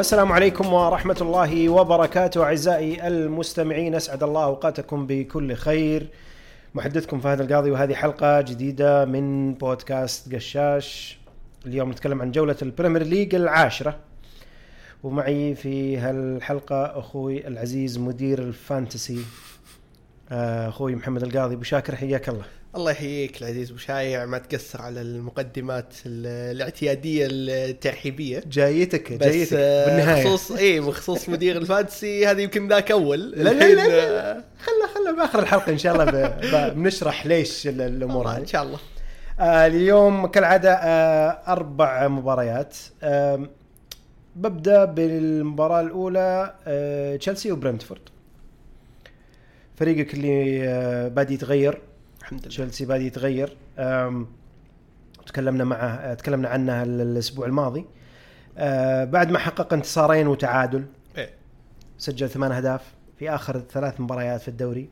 السلام عليكم ورحمة الله وبركاته. أعزائي المستمعين أسعد الله أوقاتكم بكل خير. محدثكم فهد القاضي وهذه حلقة جديدة من بودكاست قشاش. اليوم نتكلم عن جولة البريمير ليج العاشرة. ومعي في هالحلقة أخوي العزيز مدير ال fantasy آه، أخوي محمد القاضي. أبو شاكر حياك الله. الله يحييك العزيز وشايع ما تقصر على المقدمات ال- الاعتيادية الترحيبية. جايتك جايتك آه، بالنهاية. بخصوص اي بخصوص مدير ال fantasy هذا يمكن ذاك أول. لا لا لا, لا. آه، خله خله بآخر الحلقة إن شاء الله بنشرح ليش ال- الأمور والله هذه. إن شاء الله. آه اليوم كالعادة آه أربع مباريات. آه ببدأ بالمباراة الأولى آه تشيلسي وبرنتفورد. فريقك اللي آه بادي يتغير. الحمد لله. تشيلسي بادي يتغير. تكلمنا معه آه، تكلمنا عنه ال- الأسبوع الماضي. آه بعد ما حقق انتصارين وتعادل. إيه. سجل ثمان أهداف في آخر ثلاث مباريات في الدوري.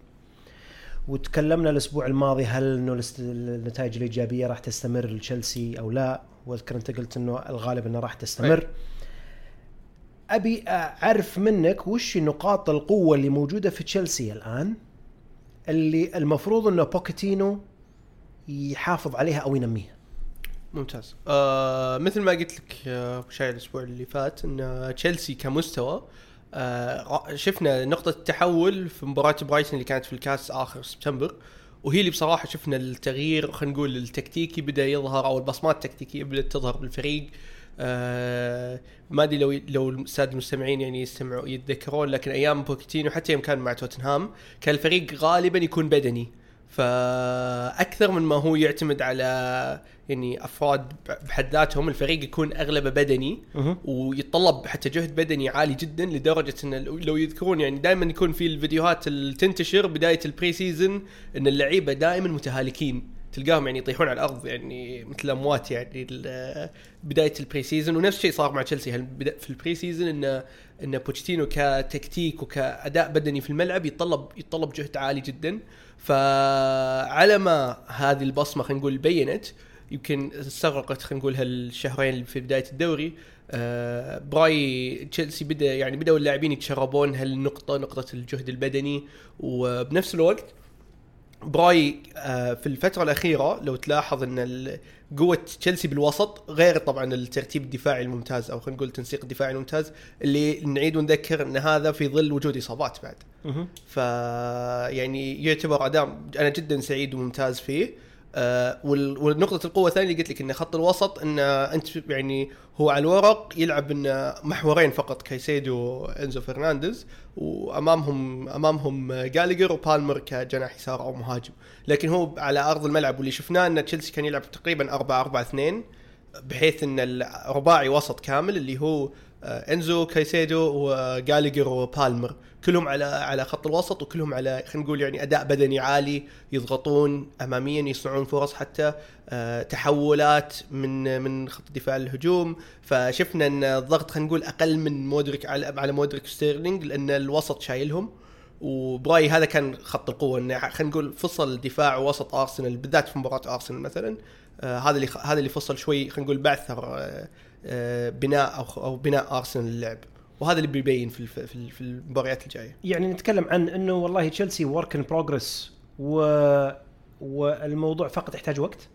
وتكلمنا الأسبوع الماضي هل إنه النتائج الإيجابية راح تستمر لتشيلسي أو لا. وأذكر أنت قلت إنه الغالب إنه راح تستمر. أبي أعرف منك وش نقاط القوة اللي موجودة في تشيلسي الآن؟ اللي المفروض إنه بوكيتينو يحافظ عليها أو ينميها. ممتاز. آه مثل ما قلت لك شايع الأسبوع اللي فات إن تشيلسي كمستوى آه شفنا نقطة التحول في مباراة برايتون اللي كانت في الكاس آخر سبتمبر وهي اللي بصراحة شفنا التغيير خلينا نقول التكتيكي بدأ يظهر أو البصمات التكتيكية بدأت تظهر بالفريق. آه ما أدري لو لو السادة المستمعين يعني يستمعوا يتذكرون لكن أيام بوكيتينو حتى يوم كان مع توتنهام كان الفريق غالبا يكون بدني. فأكثر من ما هو يعتمد على يعني أفراد بحد ذاتهم الفريق يكون أغلبه بدني ويتطلب حتى جهد بدني عالي جدا لدرجة إن لو- يذكرون يعني دائما يكون في الفيديوهات اللي تنتشر بداية ال pre-season إن اللعيبة دائما متهالكين. تلقاهم يعني يطيحون على الأرض يعني مثل الأموات يعني بداية ال pre-season ونفس الشيء صار مع تشيلسي في ال pre-season ان إن بوتشيتينو كتكتيك وكأداء بدني في الملعب يتطلب يتطلب جهد عالي جدا. فعلى ما هذه البصمة خلينا نقول بينت يمكن استغرقت خلينا نقول هالشهرين في بداية الدوري آه براي تشيلسي بدا يعني بدأوا اللاعبين يتشربون هالنقطة نقطة الجهد البدني وبنفس الوقت براي آه، في الفترة الأخيرة لو تلاحظ ال- قوة تشيلسي بالوسط غير طبعا الترتيب الدفاعي الممتاز أو خلينا نقول التنسيق الدفاعي الممتاز اللي نعيد ونذكر أن هذا في ظل وجود إصابات بعد. ف يعني يعتبر أداء أنا جدا سعيد وممتاز فيه. آه والنقطة القوة الثانية اللي قلت لك إن خط الوسط ان أنت يعني هو على الورق يلعب إن محورين فقط كايسيدو وإنزو فرنانديز وأمامهم أمامهم جالجر وبالمر كجناح يسار أو مهاجم. لكن هو على أرض الملعب واللي شفناه إن تشيلسي كان يلعب تقريبا 4 4 2 بحيث إن الرباعي وسط كامل اللي هو إنزو كايسيدو وجالجر وبالمر. كلهم على على خط الوسط وكلهم على خلينا نقول يعني أداء بدني عالي يضغطون اماميا يصنعون فرص حتى آه، تحولات من من خط الدفاع للهجوم فشفنا إن الضغط خلينا نقول أقل من مودريك على على مودريك ستيرلينج لأن الوسط شايلهم. وبرايي هذا كان خط القوة انه خلينا نقول فصل دفاع وسط أرسنال بالذات في مباراة أرسنال مثلا. آه هذا اللي هذا اللي فصل شوي خلينا نقول بعثر آه آه بناء أو أو بناء أرسنال للعب. وهذا اللي بيبين في في ال- في المباريات الجاية. يعني نتكلم عن إنه والله تشيلسي ورك ان بروجرس و والموضوع فقط يحتاج وقت؟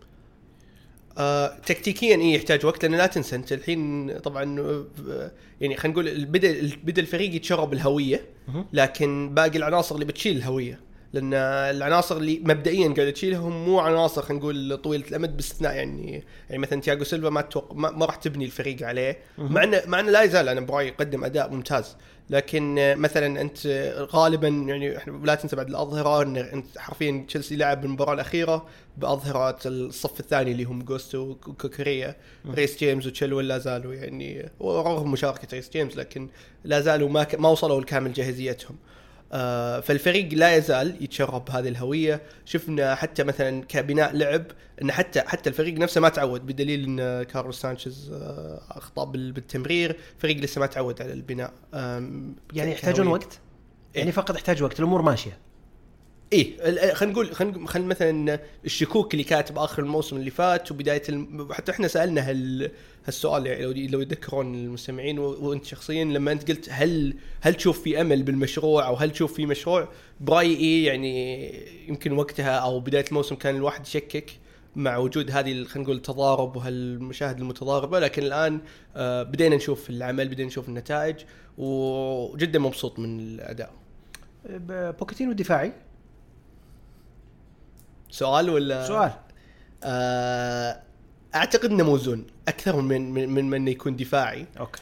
آه تكتيكيا إيه يحتاج وقت لأن لا تنسى أنت الحين طبعا آه، يعني خلينا نقول بدا بدا الفريق يتشرب الهوية لكن باقي العناصر اللي بتشيل الهوية. لأن العناصر اللي مبدئيا قاعدة تشيلها هم مو عناصر خلينا نقول طويلة الأمد باستثناء يعني يعني مثلا تياجو سيلفا ما تتوقع ما, ما راح تبني الفريق عليه. مع انه مع إنه لا يزال أنا برايي يقدم أداء ممتاز. لكن مثلا أنت غالبا يعني إحنا لا تنسى بعد الأظهرة إن أنت حرفيا تشيلسي لعب المباراة الأخيرة بأظهرة الصف الثاني اللي هم جوستو وكوكوريا. ريس جيمس وتشيلويل لا زالوا يعني ورغم مشاركة ريس جيمس لكن لا زالوا ما ك- ما وصلوا لكامل جاهزيتهم. فالفريق لا يزال يتشرب هذه الهوية. شفنا حتى مثلا كبناء لعب إن حتى حتى الفريق نفسه ما تعود بدليل إن كارلوس سانشيز آه، أخطأ بال- بالتمرير. فريق لسه ما تعود على البناء يعني يحتاجون. وقت؟ يعني فقط يحتاج وقت الأمور ماشية. إيه خلينا نقول خلينا مثلا الشكوك اللي كانت باخر الموسم اللي فات وبداية الم... حتى إحنا سألنا هال هالسؤال يعني لو لو يتذكرون المستمعين و... وأنت شخصيا لما أنت قلت هل هل تشوف في أمل بالمشروع أو هل تشوف في مشروع؟ برأيي إيه يعني يمكن وقتها أو بداية الموسم كان الواحد يشكك مع وجود هذه خلينا نقول التضارب وهالمشاهد المتضاربة لكن الآن آه بدينا نشوف العمل بدينا نشوف النتائج وجدا مبسوط من الأداء. بوكيتينو دفاعي سؤال ولا سؤال. آه أعتقد إنه موزون أكثر من من من, من يكون دفاعي. أوكي.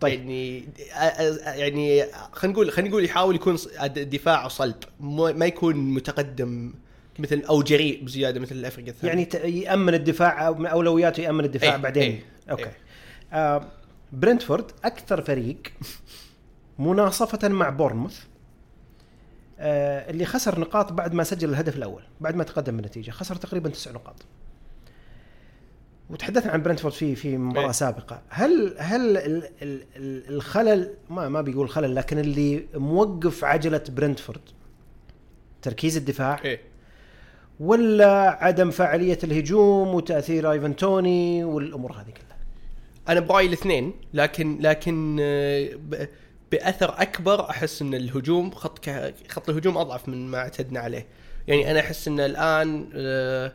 طيب. يعني آه، آه، يعني خلينا نقول خلينا نقول يحاول يكون دفاعه صلب ما يكون متقدم مثل أو جريء بزيادة مثل الفرق الثانية. يعني يأمن الدفاع أو من أولوياته يأمن الدفاع إيه، بعدين. إيه، أوكي. إيه. آه برنتفورد أكثر فريق مناصفة مع بورنموث. اللي خسر نقاط بعد ما سجل الهدف الأول بعد ما تقدم بالنتيجة خسر تقريبا تسع نقاط. وتحدثنا عن برنتفورد في في مباراة إيه. سابقة. هل هل ال ال ال الخلل ما ما بيقول خلل لكن اللي موقف عجلة برنتفورد تركيز الدفاع إيه. ولا عدم فاعلية الهجوم وتأثير إيفن توني والأمور هذه كلها؟ أنا برايي الاثنين لكن لكن آه، بأثر أكبر أحس إن الهجوم خط ك- خط الهجوم أضعف من ما اعتدنا عليه. يعني أنا أحس إن الآن آه،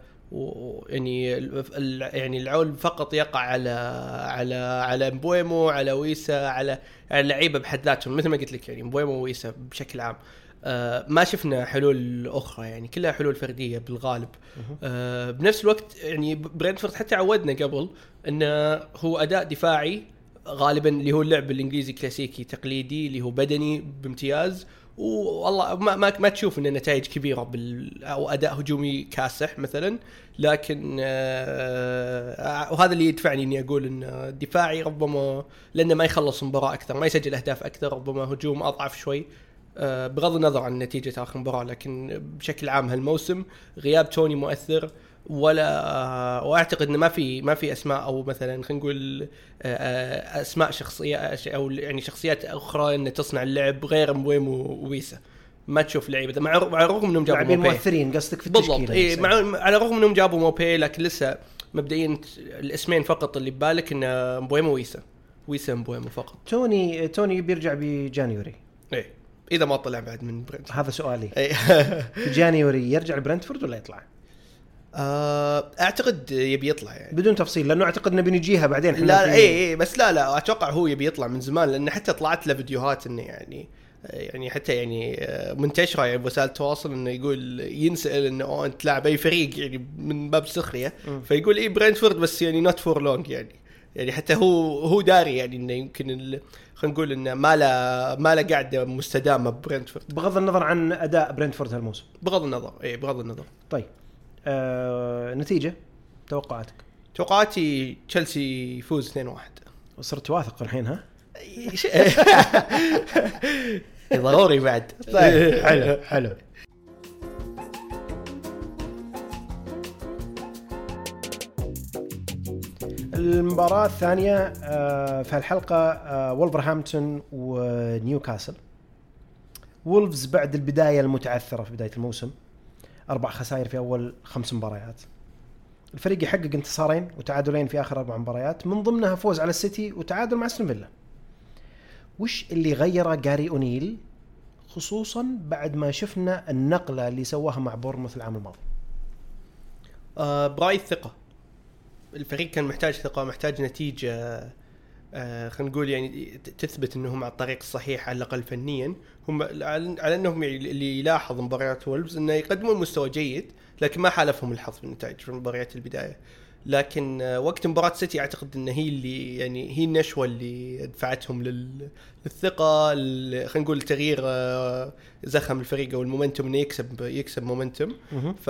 يعني ال- يعني العول فقط يقع على على على مبويمو على ويسا على على اللعيبه بحد ذاتهم. مثل ما قلت لك يعني مبويمو وويسا بشكل عام. آه، ما شفنا حلول أخرى يعني كلها حلول فردية بالغالب. آه، بنفس الوقت يعني برينفورد حتى عودنا قبل إنه هو أداء دفاعي غالبا اللي هو اللعب الإنجليزي كلاسيكي تقليدي اللي هو بدني بامتياز. والله ما ما, ما تشوف إنه نتائج كبيرة بال أو أداء هجومي كاسح مثلا. لكن آه وهذا اللي يدفعني إني أقول إن الدفاعي ربما لأنه ما يخلص مباراة أكثر ما يسجل أهداف أكثر ربما هجوم أضعف شوي. آه، بغض النظر عن نتيجة آخر مباراة لكن بشكل عام هالموسم غياب توني مؤثر. ولا وأعتقد إنه ما في ما في أسماء أو مثلا خلينا نقول آه، آه، أسماء شخصية أو يعني شخصيات أخرى ان تصنع اللعب غير مبويمو وويسا. ما تشوف لعيبة. مع الرغم إنهم جابوا موبي مؤثرين قصدك في التشكيلة بالضبط اي. مع على الرغم إنهم جابوا موبي لكن لسه مبدئيا الاسمين فقط اللي ببالك إنه مبويمو ويسا. ويسا مبويمو فقط. توني توني بيرجع ب January. إيه. إذا ما طلع بعد من برنت هذا سؤالي. إيه. في January يرجع لبرنتفورد ولا يطلع؟ آه، أعتقد يبي يطلع يعني. بدون تفصيل لأنه أعتقد انه بنجيها بعدين. إحنا لا اي اي بس لا لا أتوقع هو يبي يطلع من زمان لأن حتى طلعت له فيديوهات إنه يعني يعني حتى يعني آه، منتشرة يعني بوسائل التواصل إنه يقول ينسأل إنه أنت لاعب أي فريق يعني من باب السخريه. فيقول اي برنتفورد بس يعني not for long يعني. يعني حتى هو هو داري يعني إنه يمكن خلينا نقول إنه ما له ما له قاعدة مستدامة ببرنتفورد. بغض النظر عن أداء برنتفورد هالموسم. بغض النظر اي بغض النظر. طيب. آه نتيجة توقعاتك؟ توقعاتي تشيلسي يفوز 2-1 صرت واثق الحين ها؟ ضروري بعد. طيب. حلو حلو. المباراة الثانية آه، في الحلقة وولفرهامبتون ونيوكاسل وولفز بعد البداية المتعثرة في بداية الموسم. أربع خسائر في أول خمس مباريات. الفريق يحقق انتصارين وتعادلين في آخر أربع مباريات من ضمنها فوز على السيتي وتعادل مع أستون فيلا. وش اللي غيره جاري أونيل؟ خصوصا بعد ما شفنا النقلة اللي سواها مع بورنموث العام الماضي. آه برايي الثقة الفريق كان محتاج ثقة محتاج نتيجة. آه خلينا نقول يعني تثبت إنهم على الطريق الصحيح على الأقل فنيا. هم على على أنهم يعني اللي يلاحظ مباريات وولفز إنه يقدمون مستوى جيد لكن ما حالفهم الحظ في النتائج في مباريات البداية. لكن آه، وقت مباراة سيتي أعتقد إن هي اللي يعني هي النشوة اللي دفعتهم لل- للثقة ال- خلينا نقول تغيير آه، زخم الفريق أو ال momentum إنه يكسب يكسب momentum. ف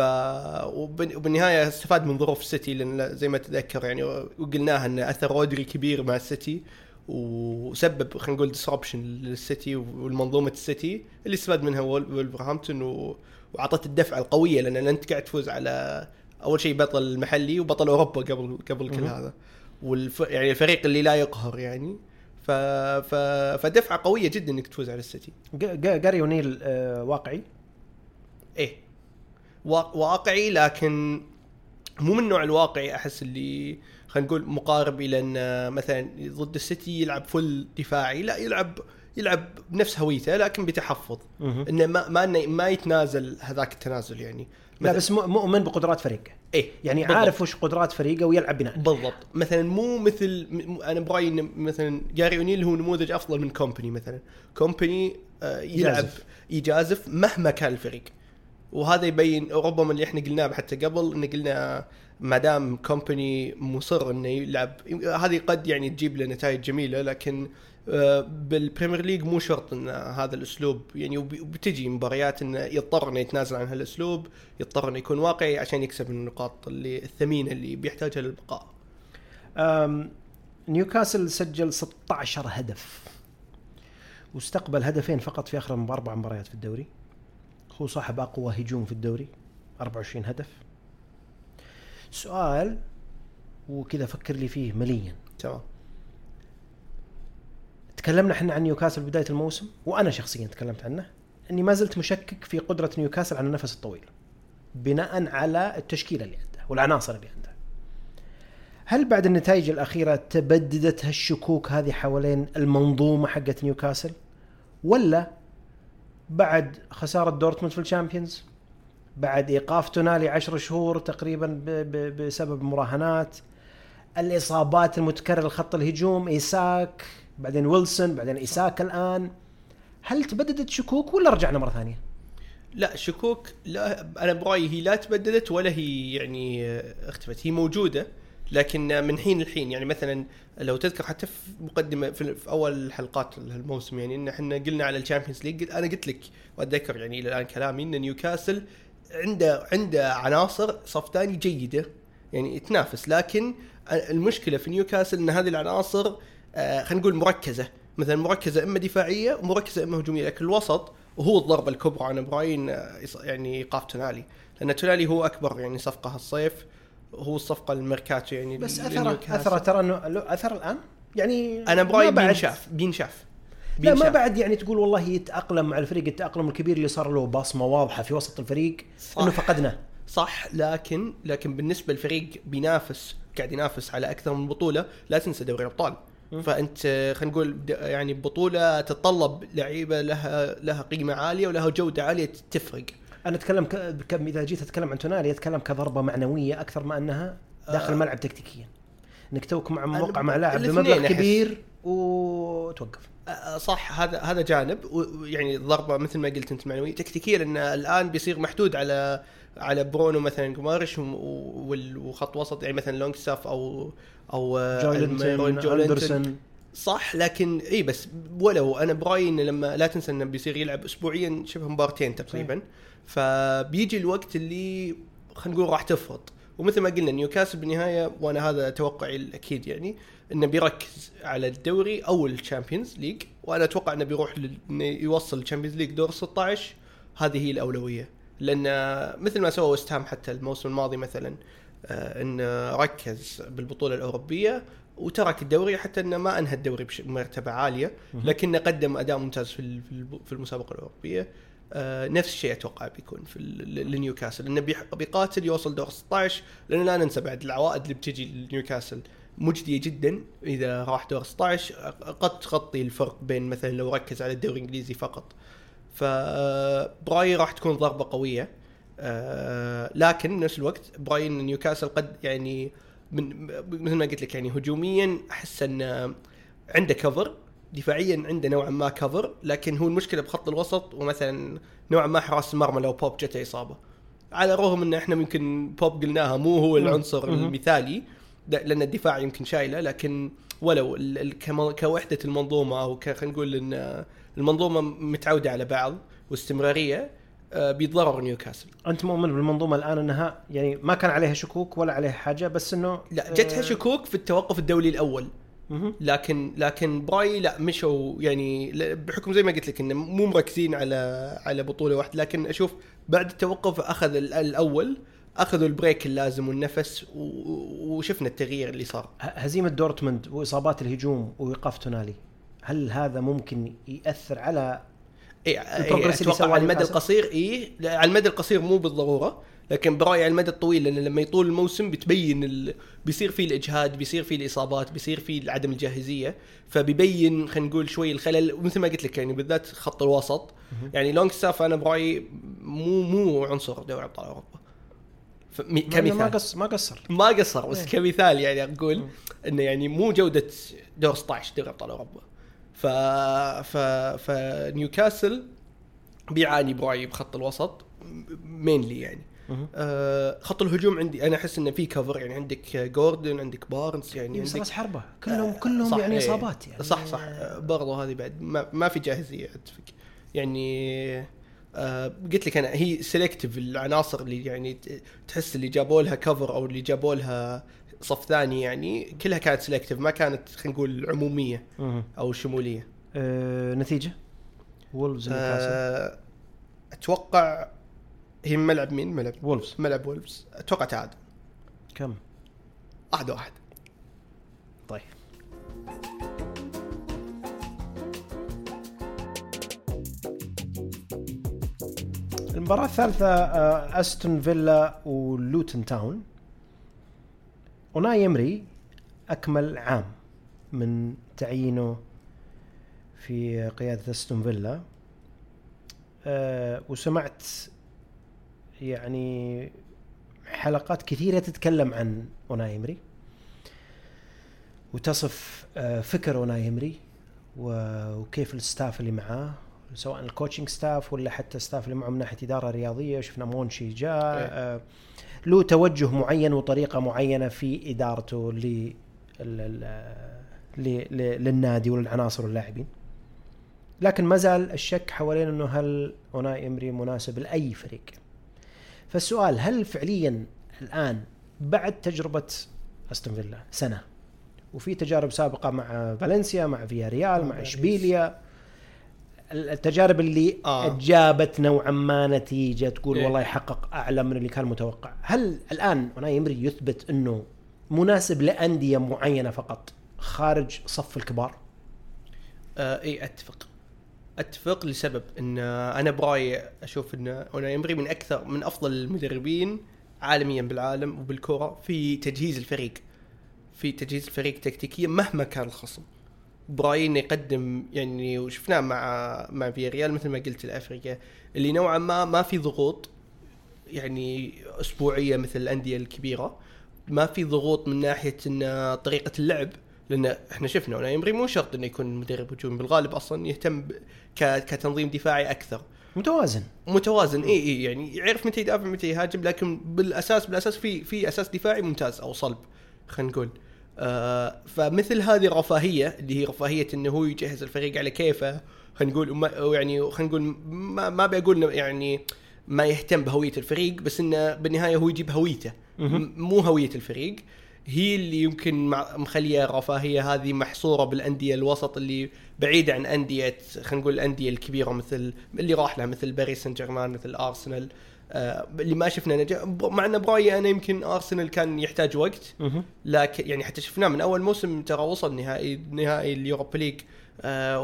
وبن- وبالنهاية استفاد من ظروف السيتي لأن زي ما تذكر يعني وقلناها إن أثر رودري كبير مع السيتي وسبب خلينا نقول disruption للسيتي والمنظومة السيتي اللي استفاد منها وولفرهامبتون و- واعطت الدفعة القوية لأن أنت قاعد تفوز على أول شيء بطل محلي وبطل أوروبا قبل قبل كل. هذا. والف... يعني الفريق اللي لا يقهر يعني. ف... ف... فدفعة قوية جدا إنك تفوز على السيتي. جا- جا- جاري اونيل آه، واقعي؟ إيه. وا- واقعي لكن مو من النوع الواقعي أحس اللي خلينا نقول مقارب إلى إن مثلا ضد السيتي يلعب full دفاعي. لا يلعب يلعب بنفس هويته لكن بتحفظ. إنه ما ما ما يتنازل هذاك التنازل يعني. لا بس مؤ- مؤمن بقدرات فريقه. إيه يعني بالضبط. عارف وش قدرات فريقه ويلعب بناء. بالضبط. مثلا مو مثل م- أنا برايي مثلا جاري أونيل هو نموذج أفضل من كومباني مثلا. كومباني آه، يلعب يجازف. يجازف مهما كان الفريق. وهذا يبين ربما اللي إحنا قلناه حتى قبل إن قلنا ما دام كومباني مصر إنه يلعب هذه قد يعني تجيب له نتائج جميلة لكن بالبريمير ليج مو شرط إن هذا الأسلوب يعني وب- وبتجي مباريات انه يضطر انه يتنازل عن هالأسلوب يضطر انه يكون واقعي عشان يكسب النقاط اللي الثمينه اللي بيحتاجها للبقاء. نيوكاسل سجل 16 هدف. واستقبل هدفين فقط في آخر أربع مباريات في الدوري. هو صاحب أقوى هجوم في الدوري 24 هدف. سؤال وكذا فكر لي فيه مليا. تمام. تكلمنا إحنا عن نيوكاسل بداية الموسم وأنا شخصيا تكلمت عنه إني ما زلت مشكك في قدرة نيوكاسل على النفس الطويل بناء على التشكيلة اللي عنده والعناصر اللي عنده. هل بعد النتائج الأخيرة تبددت هالشكوك هذه حوالين المنظومة حقت نيوكاسل؟ ولا بعد خسارة دورتموند في الشامبيونز بعد إيقاف تونالي عشر شهور تقريبا بسبب مراهنات الإصابات المتكررة لخط الهجوم إيساك بعدين ويلسون بعدين إيساك الآن. هل تبددت شكوك ولا رجعنا مرة ثانية؟ لا شكوك لا أنا برايي هي لا تبدلت ولا هي يعني اختفت هي موجودة لكن من حين لحين. يعني مثلا لو تذكر حتى في مقدمة في, في أول حلقات الموسم يعني إن إحنا قلنا على ال Champions League أنا قلت لك وأتذكر يعني إلى الآن كلامي إن نيوكاسل عنده عنده عناصر صف ثاني جيدة يعني تنافس. لكن المشكلة في نيوكاسل إن هذه العناصر خلينا نقول مركزة مثلا مركزة إما دفاعية ومركزة إما هجومية لكن الوسط وهو الضربة الكبرى أنا برايي إن يص- يعني إيقاف تونالي لأن تونالي هو أكبر يعني صفقة هالصيف هو الصفقة الميركاتو يعني بس أثره. أثره ترى إنه له أثر الآن يعني أنا بعد- بينشاف بينشاف لا ما. بعد يعني تقول والله يتأقلم مع الفريق التأقلم الكبير اللي صار له بصمة واضحة في وسط الفريق صح. إنه فقدناه صح لكن لكن بالنسبة للفريق بينافس قاعد ينافس على أكثر من بطولة لا تنسى دوري الأبطال. فأنت آه، خلينا نقول يعني بطولة تتطلب لعيبة لها لها قيمة عالية ولها جودة عالية تفرق. أنا أتكلم ك... كم إذا جيت أتكلم عن تونالي أتكلم كضربة معنوية أكثر ما أنها داخل آه. الملعب تكتيكيا. إنك توك مع موقع مع لاعب بمبلغ. كبير وتوقف. آه، صح هذا هذا جانب. يعني الضربة مثل ما قلت أنت معنوية. تكتيكيا لأن الآن بيصير محدود على على برونو مثلا وال- وخط وسط يعني مثلا لونجستاف أو أو. أندرسون. صح لكن إي بس ولو أنا برايي انه لما لا تنسى إنه بيصير يلعب اسبوعيا شبه مبارتين تقريبا. فبيجي الوقت اللي خلينا نقول راح تفرط. ومثل ما قلنا نيوكاسل بالنهاية وأنا هذا توقعي الأكيد يعني إنه بيركز على الدوري أو ال Champions League وأنا أتوقع إنه بيروح لل- إنه يوصل ال Champions League دور 16 هذه هي الأولوية. لأن مثل ما سوى وست هام حتى الموسم الماضي مثلا انه ركز بالبطولة الأوروبية وترك الدوري حتى إنه ما أنهى الدوري بمرتبة عالية لكنه قدم أداء ممتاز في في المسابقة الأوروبية. آه، نفس الشيء أتوقع بيكون في لنيوكاسل إنه بيقاتل يوصل دور 16 لأن لا ننسى بعد العوائد اللي بتجي لنيوكاسل مجدية جدا. إذا راح دور 16 قد تغطي الفرق بين مثلا لو ركز على الدوري الإنجليزي فقط. فبرايي راح تكون ضربة قوية. آه، لكن بنفس الوقت برايي ان نيوكاسل قد يعني من مثل ما قلت لك يعني هجوميا أحس أن عنده كفر دفاعيا عنده نوعا ما كفر لكن هو المشكلة بخط الوسط ومثلا نوعا ما حراس المرمى لو بوب جته إصابة على الرغم أن إحنا يمكن بوب قلناها مو هو العنصر. المثالي لا- لأن الدفاع يمكن شايله لكن ولو كوحدة المنظومة أو خلينا نقول إن المنظومة متعودة على بعض واستمرارية بيتضرر نيوكاسل. أنت مؤمن بالمنظومة الآن أنها يعني ما كان عليها شكوك ولا عليها حاجة بس إنه لا جتها آه، شكوك في التوقف الدولي الأول. لكن لكن براي لا مشوا يعني بحكم زي ما قلت لك إنه مو مركزين على على بطولة واحدة. لكن أشوف بعد التوقف أخذ ال- الأول أخذوا ال break اللازم والنفس وشفنا التغيير اللي صار. هزيمة دورتموند وإصابات الهجوم وإيقاف تونالي هل هذا ممكن يأثر على اي ال progress اللي أتوقع سواه على المدى؟ القصير اي على المدى القصير مو بالضرورة لكن برأيي على المدى الطويل لأن لما يطول الموسم بتبين ال... بيصير فيه الإجهاد بيصير فيه الإصابات بيصير فيه عدم الجاهزية فبيبين خلينا نقول شوي الخلل ومثل ما قلت لك يعني بالذات خط الوسط يعني لونجستاف أنا برأيي مو مو عنصر دوري أبطال أوروبا. م- ما كمثال قص ما قصر ما قصر بس إيه. كمثال يعني أقول إنه يعني مو جودة دور 16 دوري أبطال أوروبا ف ف فنيوكاسل بيعاني برايي بخط الوسط mainly يعني. آه خط الهجوم عندي أنا أحس إنه في cover يعني عندك جوردن عندك بارنز يعني بس عندك راس حربة. كلهم كلهم صح، يعني إيه. إصابات يعني. صح صح. آه، برضو هذه بعد. ما, ما في جاهزية أتفق. يعني آه قلت لك أنا هي selective العناصر اللي يعني تحس اللي جابوا لها cover أو اللي جابوا لها صف ثاني يعني كلها كانت selective ما كانت خلينا نقول عمومية. أو شمولية. آه نتيجة؟ وولفز آه أتوقع هي ملعب مين؟ ملعب وولفز ملعب وولفز أتوقع تعادل. كم؟ واحد واحد. طيب. المباراة الثالثة أستون فيلا ولوتن تاون أوناي إيمري أكمل عام من تعيينه في قيادة أستون فيلا. آه، وسمعت يعني حلقات كثيرة تتكلم عن أوناي إيمري. وتصف آه، فكر أوناي إيمري و- وكيف ال staff اللي معاه سواء ال coaching staff ولا حتى ال staff اللي معه من ناحية إدارة رياضية. شفنا مونشي جاء إيه. له توجه معين وطريقة معينة في إدارته ل للنادي وللعناصر واللاعبين لكن ما زال الشك حوالين إنه هل أوناي إيمري مناسب لأي فريق فالسؤال هل فعليا الآن بعد تجربة أستون فيلا سنة وفي تجارب سابقة مع فالنسيا مع فياريال مع. إشبيليا التجارب اللي آه. جابت نوعا ما نتيجة تقول إيه. والله يحقق أعلى من اللي كان متوقع. هل الآن اوناي يمري يثبت إنه مناسب لأندية معينة فقط خارج صف الكبار؟ آه إي أتفق. أتفق لسبب إن أنا برايي أشوف إن أنا يمري من أكثر من أفضل المدربين عالميا بالعالم وبالكرة في تجهيز الفريق. في تجهيز الفريق تكتيكيا مهما كان الخصم. برايي انه يقدم يعني وشفناه مع مع فيا ريال مثل ما قلت الافريقيا اللي نوعا ما ما في ضغوط يعني أسبوعية مثل الأندية الكبيرة ما في ضغوط من ناحية إن طريقة اللعب لأن إحنا شفنا أنا يمري مو شرط إنه يكون مدرب هجومي بالغالب أصلا يهتم كتنظيم دفاعي أكثر. متوازن. متوازن إي إي يعني يعرف متى يدافع متى يهاجم لكن بالأساس بالأساس في في أساس دفاعي ممتاز أو صلب خلينا نقول. فمثل هذه الرفاهيه اللي هي رفاهية انه هو يجهز الفريق على كيفه خلينا نقول يعني خلينا نقول ما ما بقول يعني ما يهتم بهوية الفريق بس إنه بالنهاية هو يجيب هويته. مو هوية الفريق. هي اللي يمكن مخلية الرفاهية هذه محصورة بالأندية الوسط اللي بعيدة عن أندية خلينا نقول الأندية الكبيرة مثل اللي راح لها مثل باريس سان جيرمان مثل أرسنال. آه اللي ما شفنا نجاح مع إن برايي أنا يمكن أرسنال كان يحتاج وقت. لكن يعني حتى شفناه من أول موسم ترى وصل نهائي نهائي ال Europa League آه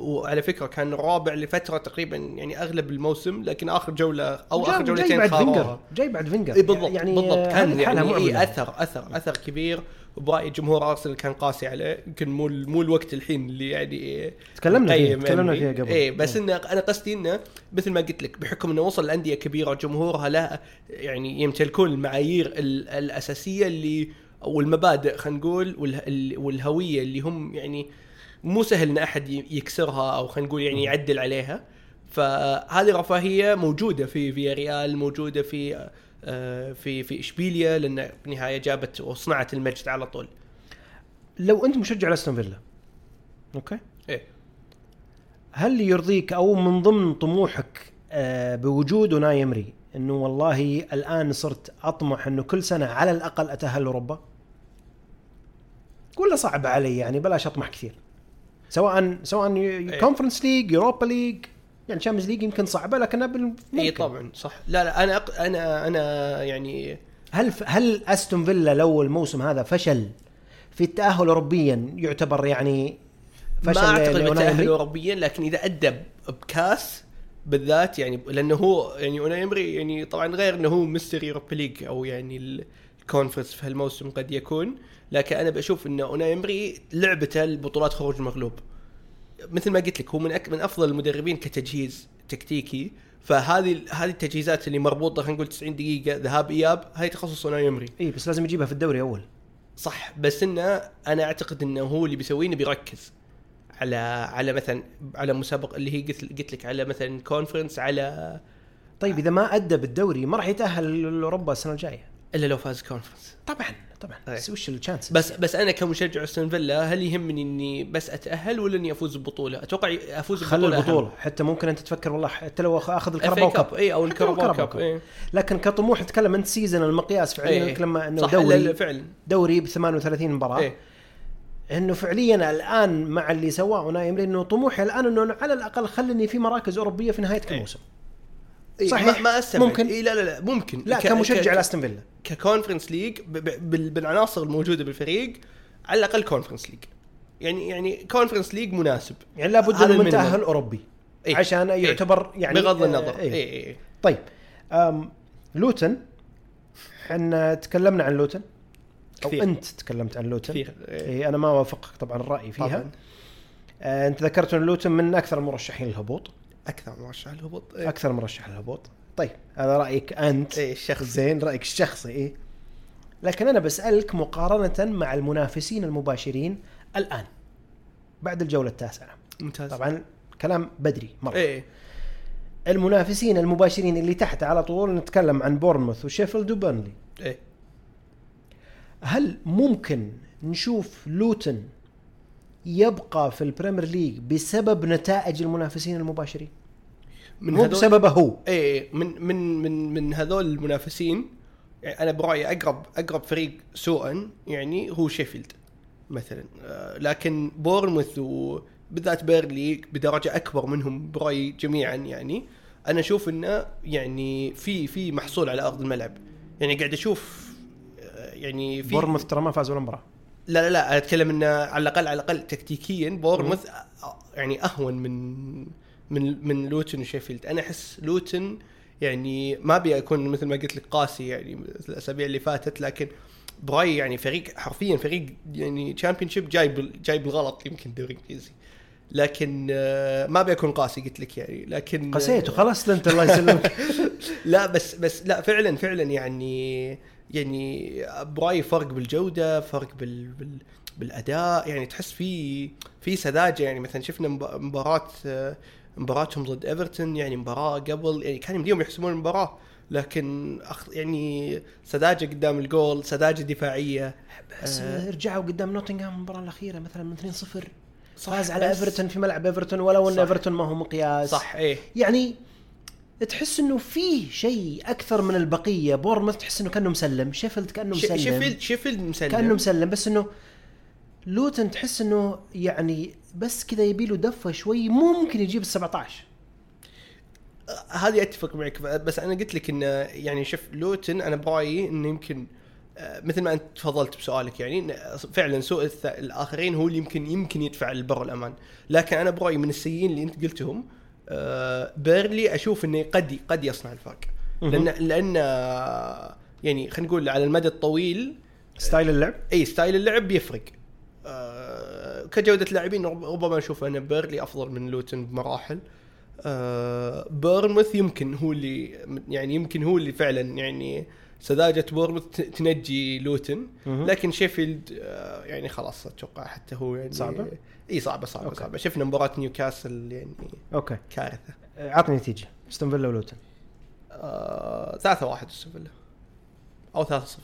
وعلى فكرة كان الرابع لفترة تقريبا يعني أغلب الموسم لكن آخر جولة أو آخر جاي جولتين بعد فينجر خاروها جاي بعد فينجر. اي بالضبط يعني بالضبط. كان يعني. إيه أثر أثر أثر كبير. وبرأيي جمهور أرسنال كان قاسي عليه يمكن مو مو الوقت الحين اللي يعني إيه تكلمنا فيه تكلمنا يعني. فيها قبل. إيه بس انه أنا قصدي إنه مثل ما قلت لك بحكم إنه وصل لأندية كبيرة جمهورها لا يعني يمتلكون المعايير ال- الأساسية اللي أو المبادئ خلينا نقول واله- ال- والهوية اللي هم يعني مو سهل إن أحد يكسرها أو خلينا نقول يعني يعدل عليها. فهذه رفاهيه موجودة في فيا ريال موجودة في آه، في في إشبيليا لأن بالنهايه جابت وصنعت المجد على طول. لو أنت مشجع لاستون فيلا Okay؟ إيه. هل يرضيك أو من ضمن طموحك آه، بوجود أوناي إيمري إنه والله الآن صرت أطمح إنه كل سنة على الأقل أتأهل لأوروبا؟ ولا صعب علي يعني بلاش أطمح كثير. سواء سواء. Conference League Europa League يعني Champions League يمكن صعبة لكنها بال- اي. طبعا صح لا لا أنا أق- أنا أنا يعني هل هل أستون فيلا لو الموسم هذا فشل في التأهل اوروبيا يعتبر يعني ما فشل أعتقد لأوناي إمري؟ بيتاهل اوروبيا لكن إذا أدى بكاس بالذات يعني لأنه هو يعني اوناي أمري يعني طبعا غير إنه هو مستر يوروبا ليج أو يعني الكونفرنس في هالموسم قد يكون لكن أنا بشوف انه أوناي أمري لعبته البطولات خروج المغلوب. مثل ما قلت لك هو من أك من أفضل المدربين كتجهيز تكتيكي. فهذه هذه التجهيزات اللي مربوطة خلينا نقول 90 دقيقة ذهاب إياب هاي تخصص أوناي أمري. إي بس لازم يجيبها في الدوري أول. صح بس إنه أنا أعتقد إنه هو اللي بيسويه إنه بيركز على على مثلا على مسابقه اللي هي قلت قلت لك على مثلا كونفرنس على طيب إذا ما أدى بالدوري ما راح يتأهل لاوروبا السنة الجاية. إلا لو فاز كونفرنس طبعا طبعا أي. بس وش ال chance بس بس أنا كمشجع أستون فيلا هل يهمني إني بس أتأهل ولا إني أفوز ببطولة؟ أتوقع أفوز خلي ببطوله البطوله حتى ممكن أنت تفكر والله حتى لو آخذ الكرباو كاب اي أو الكاراباو كاب. إيه. لكن كطموح تتكلم انت season المقياس فعليا إيه. لما إنه دوري لا فعلا دوري ب 38 مباراة إيه. إنه فعليا الآن مع اللي سواه اوناي امري انه طموحي الآن إنه على الأقل خلني في مراكز أوروبية في نهاية كل إيه. موسم إيه، صحيح. ما, استبعد ممكن. إيه لا لا لا ممكن لا ك- كمشجع ك- لاستون فيلا ككونفرنس ليج ب- ب- بال- بالعناصر الموجودة بالفريق على الأقل كونفرنس ليج يعني يعني كونفرنس ليج مناسب يعني لابد أنه من ال minimum. تاهل أوروبي إيه. عشان إيه. يعتبر يعني بغض آه، النظر إيه. اي اي طيب أم لوتن إحنا تكلمنا عن لوتن أو كثير. أنت تكلمت عن لوتن كثير إيه. إيه أنا ما وافقك طبعا الرأي فيها طبعاً. آه أنت ذكرت أن لوتن من أكثر المرشحين للهبوط أكثر مرشح الهبوط إيه. أكثر مرشح للهبوط طيب هذا رأيك أنت. إيه الشخص زين رأيك الشخصي إيه. لكن أنا بسألك مقارنة مع المنافسين المباشرين الآن بعد الجولة التاسعة. ممتاز. طبعا كلام بدري مرة. إيه. المنافسين المباشرين اللي تحت على طول نتكلم عن بورنموث وشيفيلد وبيرنلي إيه. هل ممكن نشوف لوتن يبقى في البريمير ليج بسبب نتائج المنافسين المباشرين؟ من مو بسببه هو. إيه من من من من هذول المنافسين يعني أنا برأيي اقرب أقرب فريق سوءا يعني هو شيفيلد مثلا. آه، لكن بورنموث وبالذات بيرنلي بدرجة أكبر منهم برأيي جميعا يعني. أنا أشوف إنه يعني في في محصول على أرض الملعب. يعني قاعد أشوف آه، يعني في بورنموث ترى ما فاز ولا مباراة. لا لا لا أتكلم انه على الأقل على الأقل تكتيكيا بورنموث يعني أهون من من من لوتن وشيفيلد. أنا أحس لوتن يعني ما أبي أكون مثل ما قلت لك قاسي يعني الأسابيع اللي فاتت لكن برايي يعني فريق حرفيا فريق يعني تشامبيونشيب جاي جاي بالغلط يمكن الدوري الانجليزي لكن آه، ما أبي أكون قاسي قلت لك يعني لكن قسيت وخلصت أنت الله يسلمك. لا بس بس لا فعلا فعلا يعني يعني برايي فرق بالجودة فرق بال, بال بالأداء يعني تحس في في سذاجة. يعني مثلا شفنا مب- مباراة مباراتهم ضد إيفرتون يعني مباراة قبل يعني كان يمديهم يحسمون المباراة لكن أخ يعني سذاجة قدام الجول سذاجة دفاعية. بس آه. رجعوا قدام نوتنغهام المباراة الأخيرة مثلا من 2-0 صح، فاز على إيفرتون في ملعب إيفرتون ولو إن. إيفرتون ما هو مقياس. صح إيه. يعني تحس إنه في شيء أكثر من البقية. بورنموث تحس إنه كأنه مسلم. شيفيلد كأنه مسلم. شيفيلد شيفيلد مسلم. كأنه مسلم. بس إنه لوتن تحس إنه يعني بس كذا يبي له دفعة شوي. ممكن يجيب ال 17 هذه أتفق معك. بس أنا قلت لك إنه يعني شوف لوتن أنا برايي إنه يمكن آه، مثل ما أنت تفضلت بسؤالك يعني فعلا سوء الآخرين هو اللي يمكن يمكن يدفعه لبر الامان لكن أنا برايي من السيئين اللي أنت قلتهم بيرنلي أشوف إنه قد قد يصنع الفرق. لأن لأن آه، يعني خلينا نقول على المدى الطويل style اللعب؟ إي style اللعب بيفرق آه كجودة لاعبين رب- ربما أشوف أن بيرنلي أفضل من لوتن بمراحل. آه بورنموث يمكن هو اللي يعني يمكن هو اللي فعلا يعني سذاجة بورنموث ت- تنجي لوتن. لكن شيفيلد آه يعني خلاص أتوقع حتى هو يعني صعبة؟ إي صعبة صعبة okay. صعبة. شفنا مباراة نيوكاسل يعني okay. كارثة. عطني نتيجة. أستون فيلا ولوتن. آه 3 1 أستون أو 3 0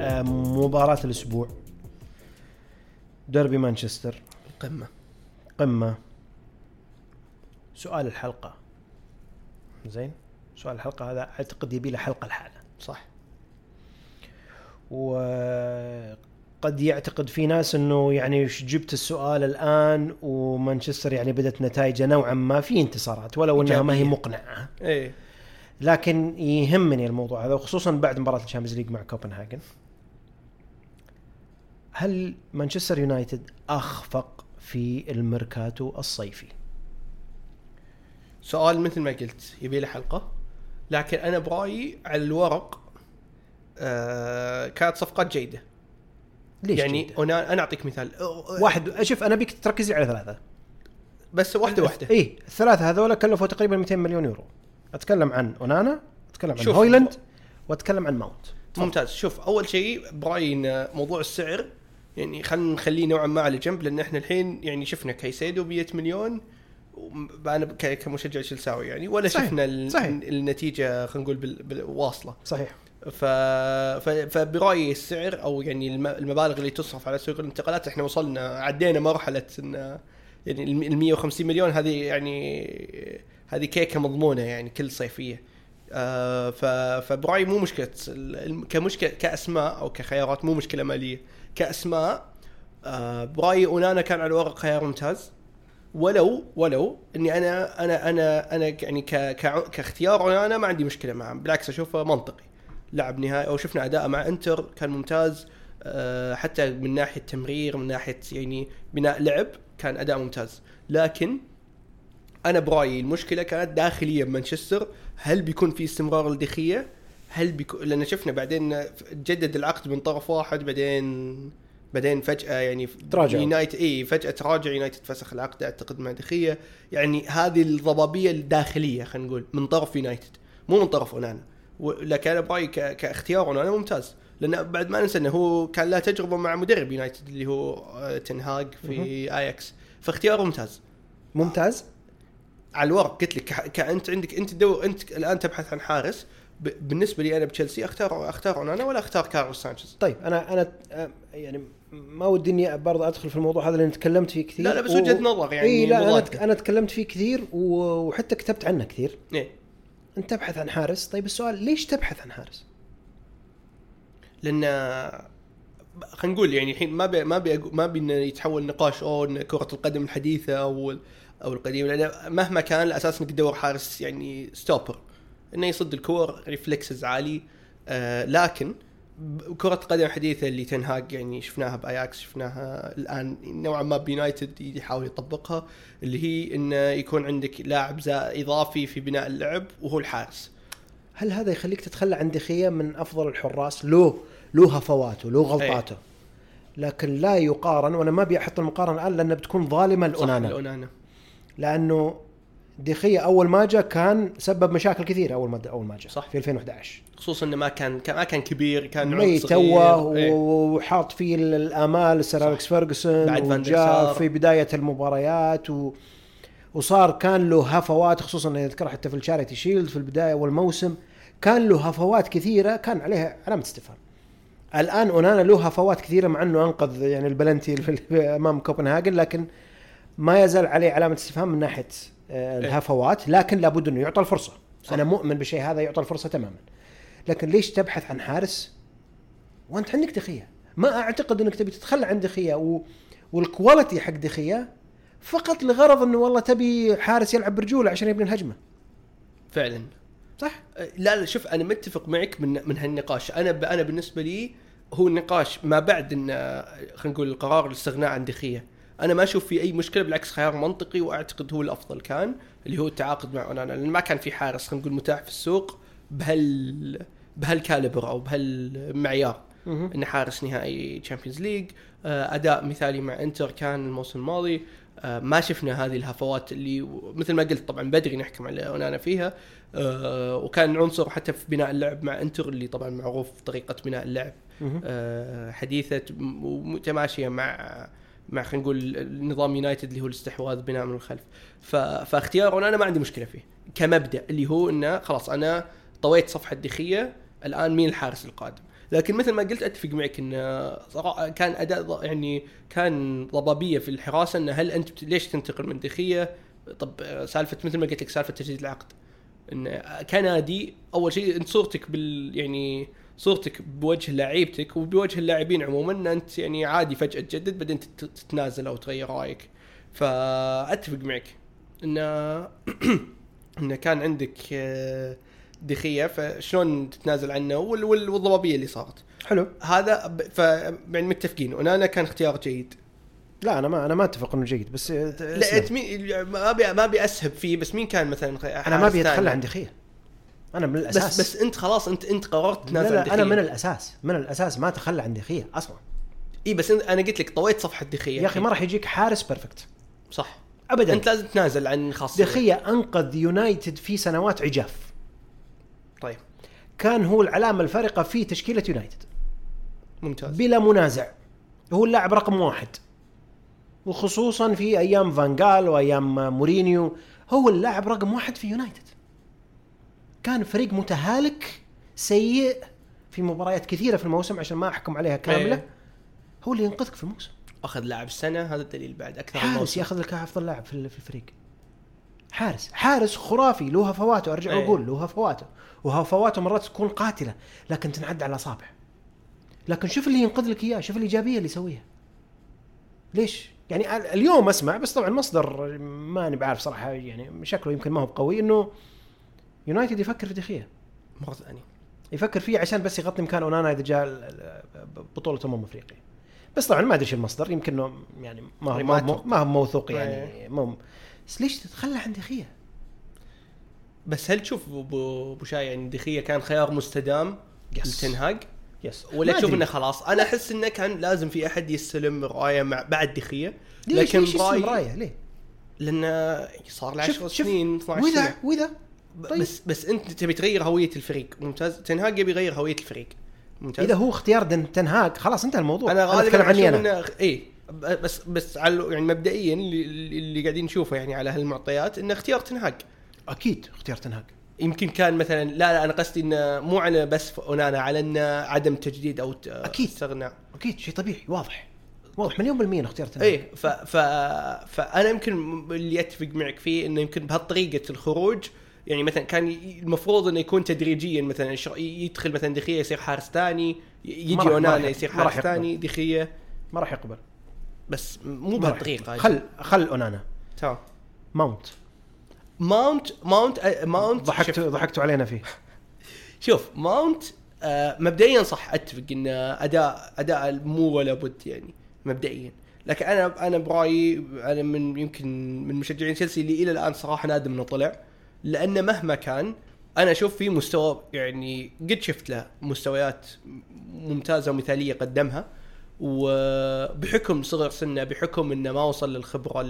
آه، مباراة الأسبوع. ديربي مانشستر. قمة. قمة. سؤال الحلقة. زين؟ سؤال الحلقة هذا أعتقد يبي له حلقة لحاله. صح. وقد يعتقد في ناس إنه يعني جبت السؤال الآن ومانشستر يعني بدت نتائجه نوعا ما في انتصارات ولو إنها ما هي. مقنعة. إيه. لكن يهمني الموضوع هذا وخصوصا بعد مباراة الشامبيونز ليج مع كوبنهاجن. هل مانشستر يونايتد أخفق في الميركاتو الصيفي؟ سؤال مثل ما قلت يبي له حلقة. لكن أنا برايي على الورق آه كانت صفقات جيدة. ليش يعني جيدة؟ أنا أنا أعطيك مثال. واحد شوف أنا بيك تركز لي على ثلاثة. بس واحدة واحدة. اي الثلاثه هذول كلفوا تقريبا 200 مليون يورو. أتكلم عن أونانا أتكلم عن. هويلاند وأتكلم عن ماونت. ممتاز. شوف أول شيء برايي ان موضوع السعر. يعني خلينا نخليه نوعا ما على جنب لأن إحنا الحين يعني شفنا كايسيدو ب 100 مليون. أنا كمشجع تشيلساوي يعني ولا صحيح، شفنا صحيح. النتيجة خلينا نقول واصله صحيح. ف... ف... فبرأيي السعر أو يعني الم... المبالغ اللي تصرف على سوق الانتقالات إحنا وصلنا عدينا مرحلة إن يعني ال 150 مليون هذه يعني هذه كيكة مضمونة يعني كل صيفية. آه ف... فبرأيي مو مشكلة كمشكلة كأسماء أو كخيارات مو مشكلة مالية. كأسماء آه برأيي أونانا كان على الورق خيار ممتاز. ولو ولو إني أنا أنا أنا أنا يعني كاختيار اونانا ما عندي مشكلة معه بالعكس أشوفه منطقي. لعب نهائي أو شفنا اداءه مع إنتر كان ممتاز آه، حتى من ناحية تمرير من ناحية يعني بناء لعب كان أداء ممتاز. لكن أنا برأيي المشكلة كانت داخليا بمانشستر. هل بيكون في استمرار لدخيه هل بيكون لأن شفنا بعدين جدد العقد من طرف واحد بعدين بعدين فجأة يعني تراجعوا. يونايتد إي فجأة تراجع يونايتد فسخ العقد أعتقد مع دخية. يعني هذه الضبابية الداخلية خلينا نقول من طرف يونايتد مو من طرف أونانا. لكن أنا برأيي كاختيار أونانا ممتاز. لأن بعد ما ننسى إنه هو كان له تجربة مع مدرب يونايتد اللي هو آه، تنهاج في اياكس فاختياره ممتاز. ممتاز؟ على الورق. قلت لك كانت عندك أنت تدور أنت الآن تبحث عن حارس. بالنسبة لي أنا بتشيلسي اختار أختار أونانا ولا أختار كارلوس سانشيز؟ طيب أنا أنا آه، يعني ما ودي إني برضه أدخل في الموضوع هذا لأن تكلمت فيه كثير لا لا بس وجهة نظر يعني إي لا أنا. أنا تكلمت فيه كثير و- وحتى كتبت عنه كثير إيه. أنت تبحث عن حارس طيب السؤال ليش تبحث عن حارس؟ لأن خلينا نقول يعني الحين ما بي ما بي ما بي إنه يتحول نقاش أو كرة القدم الحديثة أو أو القديمة لأن مهما كان الأساس إنك تدور حارس يعني stopper إنه يصد الكور reflexes عالي آه لكن كرة القدم الحديثة اللي تنهاج يعني شفناها باياكس شفناها الآن نوعا ما بيونايتد يحاول يطبقها اللي هي انه يكون عندك لاعب إضافي في بناء اللعب وهو الحارس. هل هذا يخليك تتخلى عن دخية من أفضل الحراس؟ له له هفواته له غلطاته. لكن لا يقارن وأنا ما ابي أحط المقارنة الآن لأنها بتكون ظالمة لأونانا. لأنه دخيه أول ما جاء كان سبب مشاكل كثيرة أول ما أول ما جاء صح. في 2011 خصوصا إنه ما كان ما كان كبير كان عمر. توه إيه. وحاط فيه الأمال سير أليكس فيرجسون وجاء سار. في بداية المباريات و وصار كان له هفوات خصوصا إذا تذكر حتى في الشاريتي شيلد في البداية والموسم كان له هفوات كثيرة كان عليها علامة استفهام. الآن أونانا له هفوات كثيرة مع إنه أنقذ يعني البلنتي أمام كوبنهاجن لكن ما يزال عليه علامة استفهام من ناحية الهفوات لكن لابد إنه يعطى الفرصة. صح. أنا مؤمن بالشيء هذا يعطى الفرصة تماما. لكن ليش تبحث عن حارس وأنت عندك دخية؟ ما أعتقد إنك تبي تتخلى عن دخية و... وال quality حق دخية فقط لغرض إنه والله تبي حارس يلعب برجولة عشان يبني الهجمة فعلا صح؟ لا لا شوف أنا متفق معك من من هالنقاش أنا ب أنا بالنسبة لي هو النقاش ما بعد إن خلينا نقول القرار الاستغناء عن دخية أنا ما أشوف في أي مشكلة بالعكس خيار منطقي وأعتقد هو الأفضل كان اللي هو التعاقد مع أونانا. لأن ما كان في حارس خلينا نقول متاح في السوق بهال بهال caliber أو بهالمعيار. إنه حارس نهائي تشامبيونز ليج أداء مثالي مع إنتر كان الموسم الماضي. آه، ما شفنا هذه الهفوات اللي مثل ما قلت طبعا بدري نحكم على أونانا فيها. آه، وكان عنصر حتى في بناء اللعب مع إنتر اللي طبعا معروف طريقة بناء اللعب. آه، حديثة ومتماشية مع مع خلينا نقول نظام يونايتد اللي هو الاستحواذ بناء من الخلف. ف... فاختيار أنا ما عندي مشكلة فيه. كمبدأ اللي هو إنه خلاص أنا طويت صفحة دخية الآن مين الحارس القادم؟ لكن مثل ما قلت أتفق معك إن صراحة كان أداء يعني كان ضبابية في الحراسة إنه هل أنت ليش تنتقل من دخية؟ طب سالفة مثل ما قلت لك سالفة تجديد العقد. إن كنادي أول شيء أنت صورتك بال يعني صورتك بوجه لعيبتك وبوجه اللاعبين عموما إن أنت يعني عادي فجأة تجدد بعدين تت- تتنازل أو تغير رأيك. فأتفق معك إن إن كان عندك آه، دخية فشلون تتنازل عنه وال- وال- والضبابية اللي صارت. حلو. هذا ف يعني متفقين. أونانا كان اختيار جيد. لا أنا ما أنا ما أتفق إنه جيد بس لا لا ما ابي ما أبي أسهب فيه بس مين كان مثلا أنا ما أبي أتخلى؟ عن دخية. أنا من الأساس. بس بس أنت خلاص انت أنت قررت لا تنازل عن لا أنا. من الأساس. من الأساس ما اتخلى عن دخيه أصلا. إي بس أنا قلت لك طويت صفحة دخيه يا أخي ما راح يجيك حارس perfect صح. ابدا. أنت لازم تنازل عن خاصية. دخية أنقذ يونايتد في سنوات عجاف. طيب. كان هو العلامة الفارقة في تشكيلة يونايتد ممتاز. بلا منازع. هو اللاعب رقم واحد. وخصوصا في أيام فانجال وأيام مورينيو هو اللاعب رقم واحد في يونايتد كان فريق متهالك سيء في مباريات كثيرة في الموسم عشان ما أحكم عليها كاملة. إيه. هو اللي ينقذك في الموسم. أخذ لاعب السنة هذا الدليل بعد أكثر من حارس. ياخذ لك أفضل لاعب في ال- في الفريق. حارس حارس خرافي له هفواته أرجع إيه. واقول له هفواته. وهفواته مرات تكون قاتلة لكن تنعد على الاصابع لكن شوف اللي ينقذ لك إياه شوف الإيجابية اللي يسويها. ليش؟ يعني ال- اليوم أسمع بس طبعا مصدر ماني بعرف صراحة يعني شكله يمكن ما هو بقوي إنه يونايتد يفكر في دخية مره ثانية يفكر فيه عشان بس يغطي مكان أونانا إذا جاء بطولة أمم أفريقيا بس طبعا ما أدري إيش المصدر يمكن يعني ما هو يعني ما ما هو موثوق إيه. يعني مو بس ليش تتخلى عن دخية؟ بس هل تشوف ابو شاي يعني دخية كان خيار مستدام يس. لتنهاج يس ولا تشوف. إنه خلاص أنا أحس إنه كان لازم في أحد يستلم رأيه مع بعد دخية لكن ليش رأيه ليه؟ لأنه صار له 10 شوف شوف سنين 12 واذا سنة وإذا طيب. بس بس انت تبي تغير هوية الفريق ممتاز. تنهاج يبي يغير هوية الفريق. ممتاز. إذا هو اختيار تنهاج خلاص انتهى الموضوع. أنا غالبا أتكلم عني أنا. اي بس بس على يعني مبدئيا اللي, اللي قاعدين نشوفه يعني على هالمعطيات إنه اختيار تنهاج أكيد اختيار تنهاج يمكن كان مثلا لا لا أنا قصدي إنه مو على بس أونانا على إنه عدم تجديد أو أكيد. استغناء. أكيد شيء طبيعي واضح. واضح مليون بالمية اختيار تنهاج اي ف ف فأنا يمكن اللي اتفق معك فيه إنه يمكن بهالطريقة الخروج يعني مثلا كان المفروض إنه يكون تدريجيا مثلا يدخل مثلا دخية يصير حارس ثاني يجي أونانا يصير حارس ثاني دخية. ما راح يقبل. بس مو بهالطريقه. خل خل أونانا. تمام. ماونت. ماونت ماونت ماونت ضحكت ضحكتوا علينا فيه. شوف ماونت آه مبدئيا صح أتفق إن اداء أداء مو ولا بد يعني مبدئيا. لكن أنا أنا برأيي أنا من يمكن من مشجعين تشيلسي اللي إلى الآن صراحة نادم إنه طلع. لأنه مهما كان أنا أشوف في مستوى يعني قد شفت له مستويات ممتازة ومثالية قدمها وبحكم صغر سنه بحكم إنه ما وصل للخبرة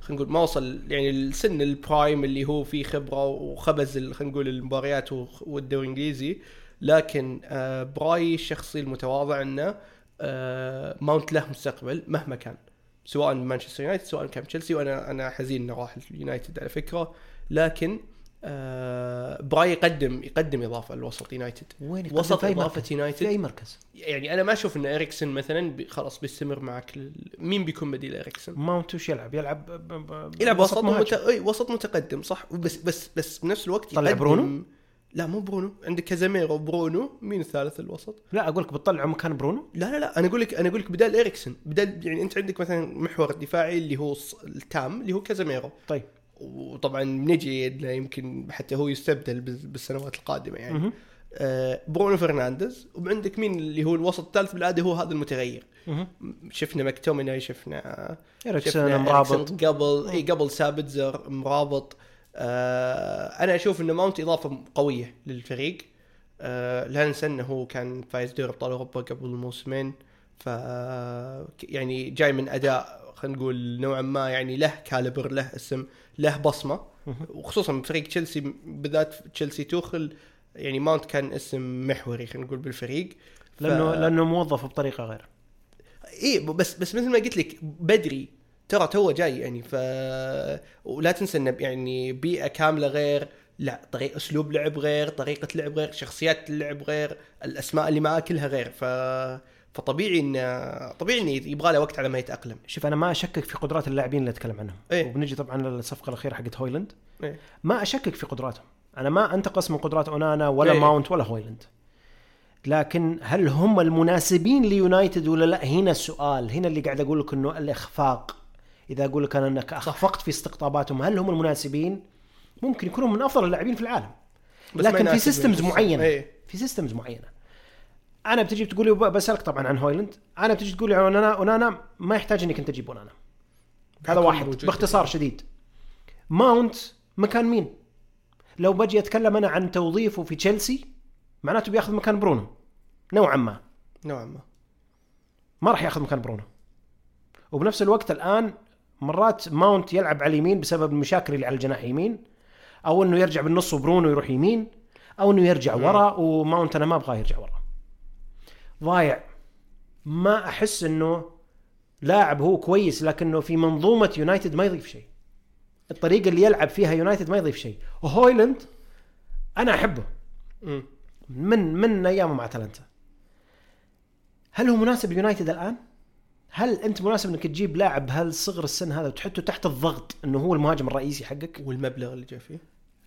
خلينا نقول ما وصل يعني السن البرايم اللي هو فيه خبرة وخبز خلينا نقول المباريات والدوري الإنجليزي. لكن آه، برأيي الشخصي المتواضع إنه آه، ماونت له مستقبل مهما كان سواء مانشستر يونايتد سواء كان تشيلسي وأنا أنا حزين إنه راح اليونايتد على فكرة. لكن آه، برايي يقدم يقدم إضافة لوسط يونايتد وين يقدم وسط إضافة مركز؟ في يونايتد أي مركز يعني أنا ما أشوف إن إريكسن مثلا خلاص بيستمر معك. مين بيكون بديل إريكسن؟ ماونت وش يلعب؟ يلعب يلعب وسط. مت... إي وسط متقدم صح بس بس بس بنفس الوقت طلع برونو؟ لا مو برونو عندك كازاميرو برونو مين الثالث الوسط؟ لا أقول لك بتطلعه مكان برونو لا لا لا أنا أقول لك أنا أقول لك بدال إريكسن بدال يعني أنت عندك مثلا محور الدفاعي اللي هو ال tam اللي هو كازاميرو طيب وطبعا نجي إنه يمكن حتى هو يستبدل بال- بالسنوات القادمة يعني. آه برونو فرنانديز وعندك مين اللي هو الوسط الثالث بالعادة؟ هو هذا المتغير. شفنا مكتوميناي شفنا شفنا مرابط قبل إي قبل سابتزر مرابط. آه أنا أشوف ان ماونت إضافة قوية للفريق. آه لا ننسى إنه هو كان فايز دوري أبطال أوروبا قبل موسمين. ف يعني جاي من أداء خلينا نقول نوعا ما يعني له caliber له اسم له بصمة. وخصوصا فريق تشيلسي بالذات تشيلسي توخل يعني ماونت كان اسم محوري خلينا نقول بالفريق. ف- لأنه لأنه موظف بطريقة غير. إيه بس بس مثل ما قلت لك بدري ترى توه جاي يعني ف ولا تنسى إنه يعني بيئة كاملة غير لا طريقه أسلوب لعب غير طريقة لعب غير شخصيات اللعب غير الأسماء اللي معاه كلها غير ف فطبيعي انه طبيعي انه يبغى له وقت على ما يتأقلم. شوف أنا ما أشكك في قدرات اللاعبين اللي أتكلم عنهم. إيه. وبنجي طبعا للصفقة الأخيرة حقت هويلاند. إيه. ما أشكك في قدراتهم. أنا ما أنتقص من قدرات أونانا ولا إيه. ماونت ولا هويلاند. لكن هل هم المناسبين ليونايتد ولا لا؟ هنا السؤال. هنا اللي قاعد أقول لك إنه الإخفاق. إذا أقول لك أنا إنك أخفقت في استقطاباتهم هل هم المناسبين؟ ممكن يكونوا من أفضل اللاعبين في العالم. لكن في systems. معينة. إيه. في systems معينة. أنا بتجي بتقول لي بسألك طبعا عن هويلاند. أنا بتجي تقول لي عن اونانا اونانا ما يحتاج إنك أنت تجيب اونانا هذا واحد باختصار شديد. ماونت مكان مين؟ لو بجي أتكلم أنا عن توظيفه في تشيلسي معناته بياخذ مكان برونو. نوعا ما. نوعا ما. ما راح ياخذ مكان برونو. وبنفس الوقت الآن مرات ماونت يلعب على اليمين بسبب المشاكل اللي على الجناح يمين أو إنه يرجع بالنص وبرونو يروح يمين أو إنه يرجع ورا وماونت أنا ما أبغاه يرجع ورا. ضايع ما أحس إنه لاعب هو كويس لكنه في منظومة يونايتد ما يضيف شيء الطريقة اللي يلعب فيها يونايتد ما يضيف شيء وهويلاند أنا أحبه. من من أيامه مع أتلانتا هل هو مناسب اليونايتد الآن؟ هل أنت مناسب إنك تجيب لاعب بهالصغر السن هذا وتحطه تحت الضغط إنه هو المهاجم الرئيسي حقك؟ والمبلغ اللي جاء فيه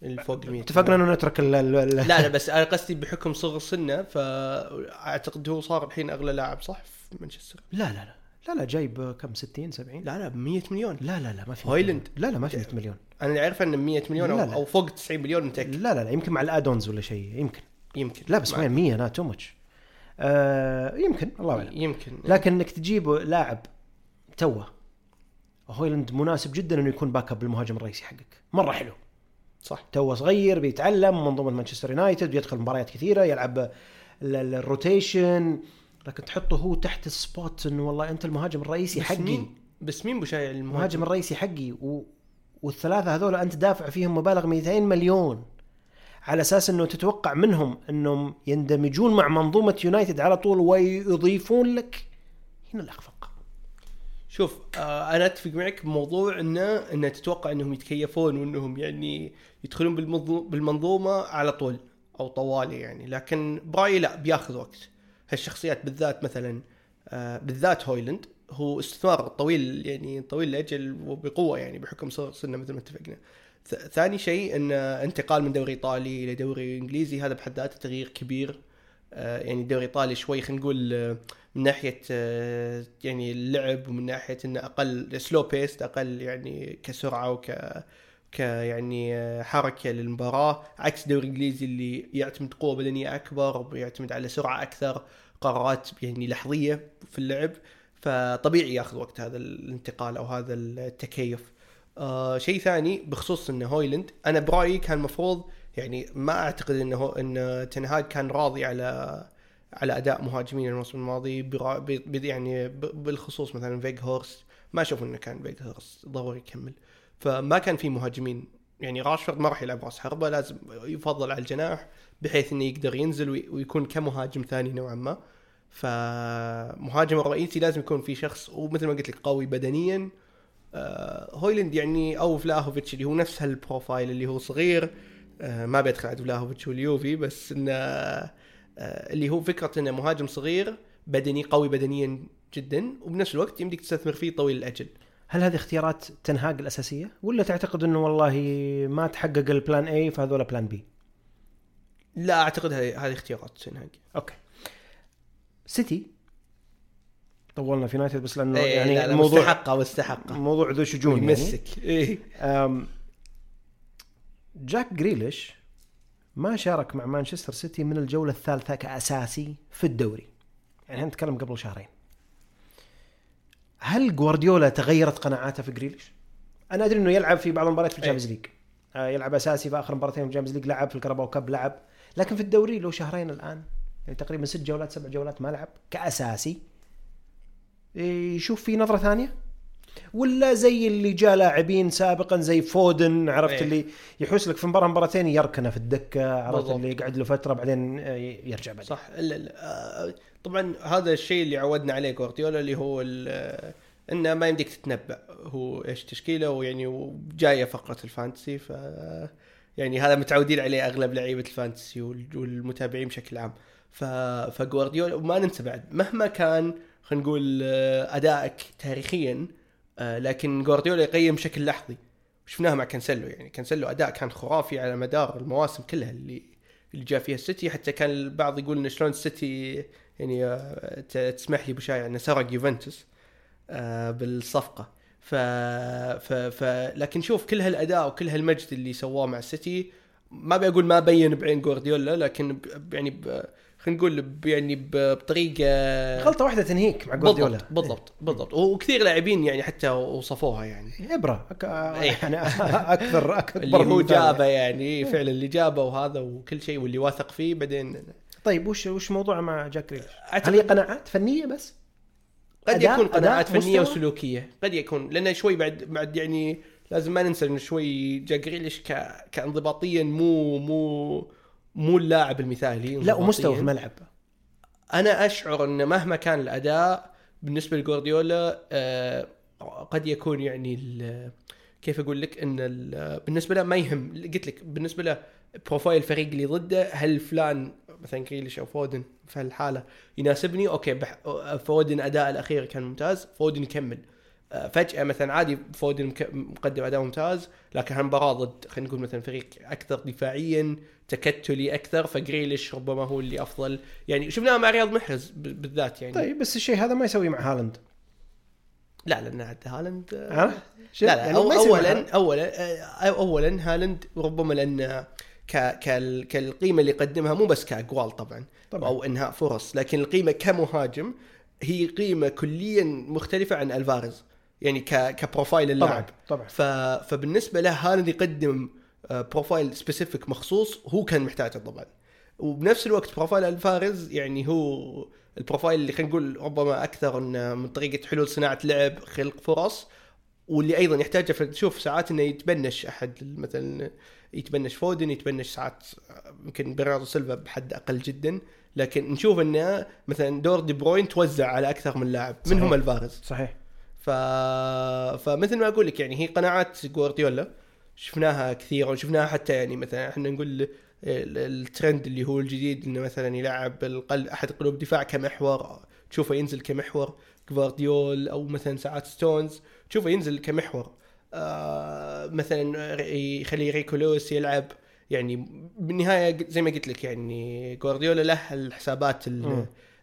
اللي فوق ال 100 اتفقنا إنه نترك ال ال ال لا لا بس أنا قصدي بحكم صغر سنة فأعتقد هو صار الحين أغلى لاعب صح؟ في مانشستر. لا لا لا. لا لا جايب كم؟ 60 70 لا لا ب 100 مليون. لا لا لا ما في هويلاند. لا لا ما في 100 مليون. أنا اللي أعرفه إنه 100 مليون أو, لا، لا. أو فوق 90 مليون متاكد لا لا لا يمكن مع ال add-ons ولا شيء يمكن. يمكن. لا بس مع- وين 100 لا too much آه يمكن الله أعلم. يمكن. لكن إنك تجيب لاعب توه هويلاند مناسب جدا إنه يكون backup المهاجم الرئيسي حقك. مرة حلو. صح. توه صغير بيتعلم منظومة مانشستر يونايتد بيدخل مباريات كثيرة يلعب ال- ال- ال rotation. لكن تحطه هو تحت ال spot إنه والله أنت المهاجم الرئيسي بس حقي. مين؟ بس مين بشايع المهاجم؟ المهاجم الرئيسي حقي. و... والثلاثة هذول أنت دافع فيهم مبالغ 200 مليون. على أساس إنه تتوقع منهم إنهم يندمجون مع منظومة يونايتد على طول ويضيفون لك. هنا الاخفاق شوف آه أنا أتفق معك بموضوع إنه إنه تتوقع إنهم يتكيفون وإنهم يعني يدخلون بالمنظو- بالمنظومة على طول أو طوالي يعني. لكن برأيي لا بياخذ وقت. هالشخصيات بالذات مثلا آه بالذات هويلاند هو استثمار طويل يعني طويل الاجل وبقوة يعني بحكم صغر سنه مثل ما اتفقنا. ثاني شيء إن انتقال من دوري إيطالي إلى دوري إنجليزي هذا بحد ذاته تغيير كبير. يعني الدوري الإيطالي شوي خلينا نقول آه، من ناحية آه، يعني اللعب ومن ناحية إنه أقل slow paced أقل يعني كسرعة وك ك يعني آه، حركة للمباراة عكس الدوري الإنجليزي اللي يعتمد قوة بدنية أكبر ويعتمد على سرعة أكثر قرارات يعني لحظية في اللعب فطبيعي ياخذ وقت هذا الانتقال أو هذا التكيف. آه شيء ثاني بخصوص إنه هويلاند أنا برأيي كان المفروض يعني ما أعتقد إنه إن تنهاج كان راضي على على أداء مهاجمين الموسم الماضي برا- ب- يعني بالخصوص مثلا فيج هورست ما أشوف إنه كان فيج هورست ضروري يكمل. فما كان في مهاجمين. يعني راشفورد ما راح يلعب راس حربة لازم يفضل على الجناح بحيث إنه يقدر ينزل وي- ويكون كمهاجم ثاني نوعا ما. فمهاجم الرئيسي لازم يكون في شخص ومثل ما قلت لك قوي بدنيا. آه، هويلاند يعني أو فلاهوفيتش اللي هو نفس هال profile اللي هو صغير. ما بيدخل عند فلاهوفيتش واليوفي بس إنه آه، اللي هو فكرة إنه مهاجم صغير بدني قوي بدنيا جدا وبنفس الوقت يمديك تستثمر فيه طويل الأجل. هل هذه اختيارات تنهاج الأساسية؟ ولا تعتقد إنه والله ما تحقق ال plan اي فهذول plan B لا أعتقد هذه هذه اختيارات تنهاج أوكي. سيتي؟ طولنا في يونايتد بس لأنه إيه، يعني لا لا الموضوع مستحقة مستحقة. موضوع ذو شجون يعني. يمسك. إيه. أم، جاك جريليش ما شارك مع مانشستر سيتي من الجولة الثالثة كأساسي في الدوري. يعني إحنا نتكلم قبل شهرين. هل جوارديولا تغيرت قناعاته في جريليش؟ أنا أدري إنه يلعب في بعض المباريات في ال Champions League. آه، يلعب أساسي في آخر مباراتين في ال Champions League لعب في ال Carabao Cup لعب. لكن في الدوري له شهرين الآن يعني تقريبا ست جولات سبع جولات ما لعب كأساسي يشوف في نظرة ثانية؟ ولا زي اللي جاء لاعبين سابقا زي فودن عرفت إيه. اللي يحوس لك في مباراة مباراتين يركنه في الدكة عرفت بالضبط. اللي يقعد له فترة بعدين آه، يرجع بعدين صح آه، طبعا هذا الشيء اللي عودنا عليه جوارديولا اللي هو آه، إنه ما يمديك تتنبأ هو إيش تشكيله ويعني وجايه فقرة ال fantasy ف يعني هذا متعودين عليه أغلب لعيبة ال fantasy وال- والمتابعين بشكل عام ف فجوارديولا وما ننسى بعد مهما كان خلينا نقول أدائك تاريخيا لكن جوارديولا يقيم بشكل لحظي. شفناها مع كانسيلو يعني كانسيلو أداء كان خرافي على مدار المواسم كلها اللي اللي جاء فيها السيتي. حتى كان البعض يقول إن شلون السيتي يعني آه، تسمح لي بشايع انه سرق يوفنتوس آه، بالصفقة. ف... ف... ف لكن شوف كل هالأداء وكل هالمجد اللي سواه مع السيتي ما ابي أقول ما بين بعين جوارديولا لكن ب- يعني ب- خلينا نقول يعني بطريقة غلطة واحدة تنهيك مع جوارديولا بالضبط بالضبط بالضبط وكثير لاعبين يعني حتى وصفوها يعني إيه، إبرة أك... إيه. يعني أكثر اكبر اللي هو. جابه يعني فعلا اللي جابه وهذا وكل شيء واللي واثق فيه بعدين طيب وش وش موضوع مع جاك ريليش؟ هل هي قناعات فنية بس؟ قد يكون قناعات فنية مستوى؟ وسلوكية قد يكون لأنه شوي بعد بعد يعني لازم ما ننسى إنه شوي جاك جريليش ك... كانضباطيا مو مو مو اللاعب المثالي لا. ومستوى في الملعب. أنا أشعر إن مهما كان الأداء بالنسبة لجوارديولا آه قد يكون يعني كيف أقول لك؟ إن ال- بالنسبة له ما يهم. قلت لك بالنسبة له profile الفريق اللي ضده هل فلان مثلا جريليش أو فودن؟ في هالحالة يناسبني. أوكي بح فودن أداء الأخير كان ممتاز فودن يكمل. فجأة مثلا عادي فودن مقدم أداء ممتاز لكن هالمباراة ضد خلينا نقول مثلا فريق أكثر دفاعيا تكتلي أكثر فجريليش ربما هو اللي أفضل يعني شفناها مع رياض محرز بالذات يعني طيب بس الشيء هذا ما يسوي مع هالاند لا لأن هالاند آه، ها؟ لا لا يعني أو يسوي مع اولا. اولا آه، اولا هالاند ربما لأن ك كال كالقيمة اللي يقدمها مو بس كاقوال طبعا طبعاً. أو إنهاء فرص لكن القيمة كمهاجم هي قيمة كليا مختلفة عن ألفاريز يعني ك ك profile اللاعب. طبعا طبعا. ف... فبالنسبة له هالاند يقدم آه، profile specific مخصوص هو كان محتاجه طبعا وبنفس الوقت profile ألفاريز يعني هو ال profile اللي خلينا نقول ربما أكثر انه من طريقة حلول صناعة لعب خلق فرص. واللي أيضا يحتاجه فتشوف ساعات إنه يت bench أحد مثلا يت bench فودن يت bench ساعات يمكن برناردو سيلفا بحد أقل جدا. لكن نشوف إنه مثلا دور دي بروين توزع على أكثر من لاعب. منهم ألفاريز. صحيح. ف... فمثل ما أقول لك يعني هي قناعات جوارديولا شفناها كثير وشفناها حتى يعني مثلا إحنا نقول ال- الترند اللي هو الجديد إنه مثلا يلعب القلب أحد قلوب دفاع كمحور تشوفه ينزل كمحور جوارديول أو مثلا ساعات ستونز تشوفه ينزل كمحور آه مثلا يخلي ريكو لويس يلعب يعني بالنهاية زي ما قلت لك يعني جوارديولا له الحسابات.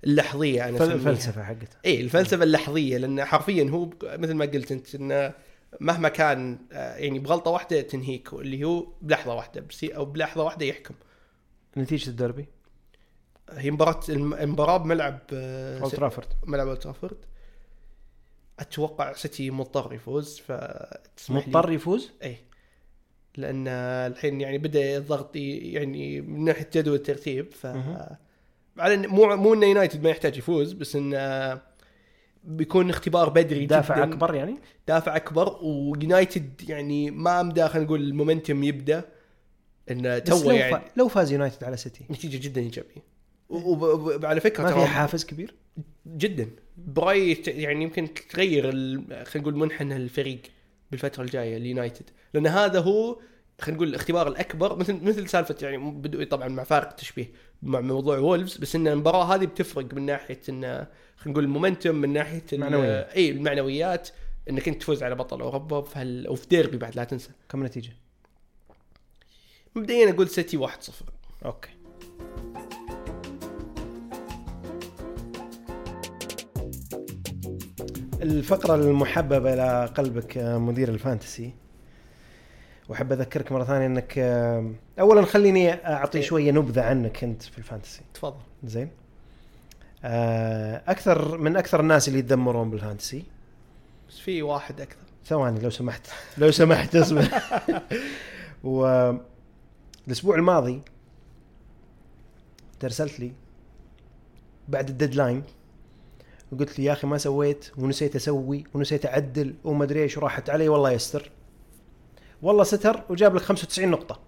اللحظية أنا فل- أسميها. الفلسفة حقته اي الفلسفة اللحظية لأن حرفيا هو مثل ما قلت أنت إنه مهما كان آه، يعني بغلطة واحدة تنهيك اللي هو بلحظة واحدة بسي أو بلحظة واحدة يحكم. نتيجة الدربي؟ هي مباراة الم- المباراه بملعب آه، اولد س- ترافورد ملعب اولد ترافورد أتوقع سيتي مضطر يفوز ف مضطر يفوز؟ اي لأن الحين يعني بدأ الضغط يعني من ناحية جدول الترتيب ف. على مو مو إنه يونايتد ما يحتاج يفوز بس انه بيكون اختبار بدري دافع جداً. أكبر يعني؟ دافع أكبر ويونايتد يعني ما مدى خلينا نقول ال momentum يبدأ انه تو يعني. فا... لو فاز يونايتد على سيتي. نتيجة جدا إيجابية. وعلى فكرة ما فيها حافز كبير؟ جدا. برايي يعني يمكن تغير خلينا نقول منحنى الفريق بالفترة الجاية اليونايتد لأن هذا هو خلينا نقول الاختبار الأكبر مثل مثل سالفة يعني بدو طبعا مع فارق التشبيه مع موضوع وولفز بس إن المباراة هذه بتفرق من ناحية إن خلينا نقول ال momentum من ناحية ال- معنويات. إي المعنويات إنك أنت تفوز على بطل أوروبا في هال وفي ديربي بعد لا تنسى كم نتيجة؟ مبدئيا أقول سيتي 1-0 okay الفقرة المحببة إلى قلبك يا مدير ال fantasy وأحب أذكرك مرة ثانية أنك آه، أولا خليني أعطي إيه. شوية نبذة عنك أنت في ال fantasy. تفضل. زين. آه، أكثر من أكثر الناس اللي يتذمرون بال fantasy؟ بس في واحد أكثر. ثواني لو سمحت. لو سمحت اصبر. و الأسبوع الماضي ترسلت لي بعد ال deadline وقلت لي يا أخي ما سويت ونسيت أسوي ونسيت أعدل وما أدري إيش وراحت علي والله يستر. والله ستر وجاب لك 95 نقطة.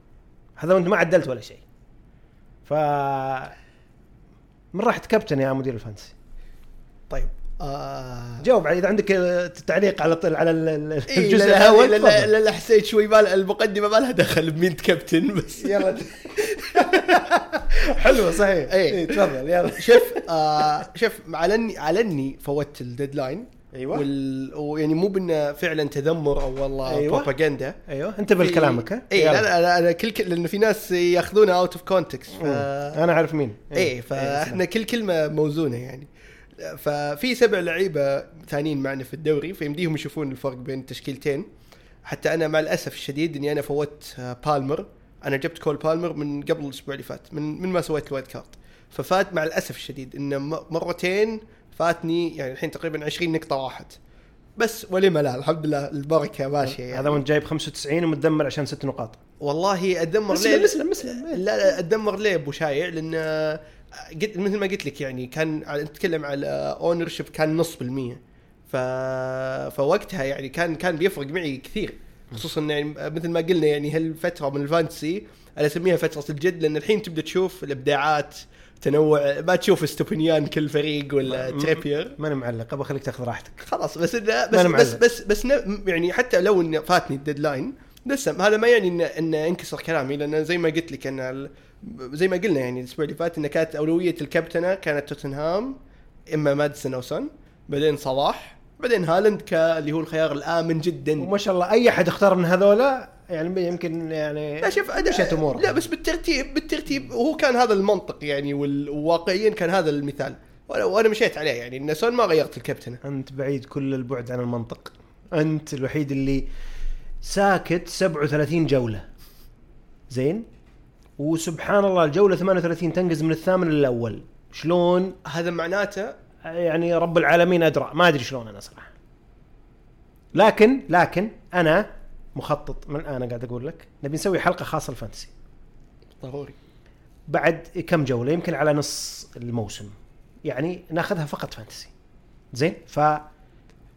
هذا وأنت ما عدلت ولا شيء. ف من راحة كابتن يا مدير ال fantasy طيب آه... جاوب إذا عندك تعليق على طل على ال- ال- إيه الجزء لا الأول لا لا. لا, لا حسيت شوي مال المقدمة ما لها دخل بمين كابتن بس. يلا. حلوة صحيح. إيه. إيه، تفضل يلا. شوف آه شوف على اني على اني فوتت ال deadline أيوه. وال... ويعني مو بإنه فعلا تذمر أو والله أيوة. بروباغندا أيوه. انتبه لكلامك ها إي. لا لا أنا, كل ك... لأنه في ناس ياخذونها out of context ف... أنا أعرف مين. إيه فاحنا كل كلمة موزونة يعني. ففي سبع لعيبة ثانيين معنا في الدوري فيمديهم يشوفون الفرق بين التشكيلتين. حتى أنا مع الأسف الشديد إني أنا فوت آه، بالمر. أنا جبت كول بالمر من قبل الأسبوع اللي فات من من ما سويت ال wild card. ففات مع الأسف الشديد إنه مرتين فاتني يعني الحين تقريبا 20 نقطة راحت بس ولما لا الحمد لله البركة ماشيه يعني. هذا وانت جايب 95 ومتذمر عشان ست نقاط. والله اتذمر مسلم ليه؟ مسلم مسلم لا لا اتذمر ليه أبو شايع؟ لأن آه، قلت مثل ما قلت لك يعني كان نتكلم على ownership كان نص بالمية. ف فوقتها يعني كان كان بيفرق معي كثير. خصوصا يعني مثل ما قلنا يعني هالفترة من ال fantasy أنا أسميها فترة الجد لأن الحين تبدأ تشوف الإبداعات تنوع ما تشوف استوبنيان كل فريق ولا تريبير. ماني معلق ابى أخليك تاخذ راحتك. خلاص بس إنه بس بس. بس بس يعني حتى لو إنه فاتني ال deadline لسه هذا ما يعني انه إنه انكسر كلامي لأن زي ما قلت لك إن ال- زي ما قلنا يعني الأسبوع اللي فات إنه كانت أولوية الكابتنة كانت توتنهام إما مادسون أو سون بعدين صلاح بعدين هالاند كاللي هو الخيار الآمن جدا. وما شاء الله أي أحد اختار من هذولا يعني يمكن يعني لا شوف مشت اموره لا بس بالترتيب بالترتيب وهو كان هذا المنطق يعني وواقعيا كان هذا المثال. وأنا مشيت عليه يعني إن سون ما غيرت الكابتنه أنت بعيد كل البعد عن المنطق. أنت الوحيد اللي ساكت 37 جولة. زين؟ وسبحان الله الجولة 38 تنقز من الثامن للأول. شلون؟ هذا معناته يعني رب العالمين أدرى. ما أدري شلون أنا صراحة لكن لكن أنا مخطط من الان قاعد أقول لك. نبي نسوي حلقة خاصة لل fantasy ضروري. بعد كم جولة؟ يمكن على نص الموسم. يعني ناخذها فقط fantasy. زين؟ ف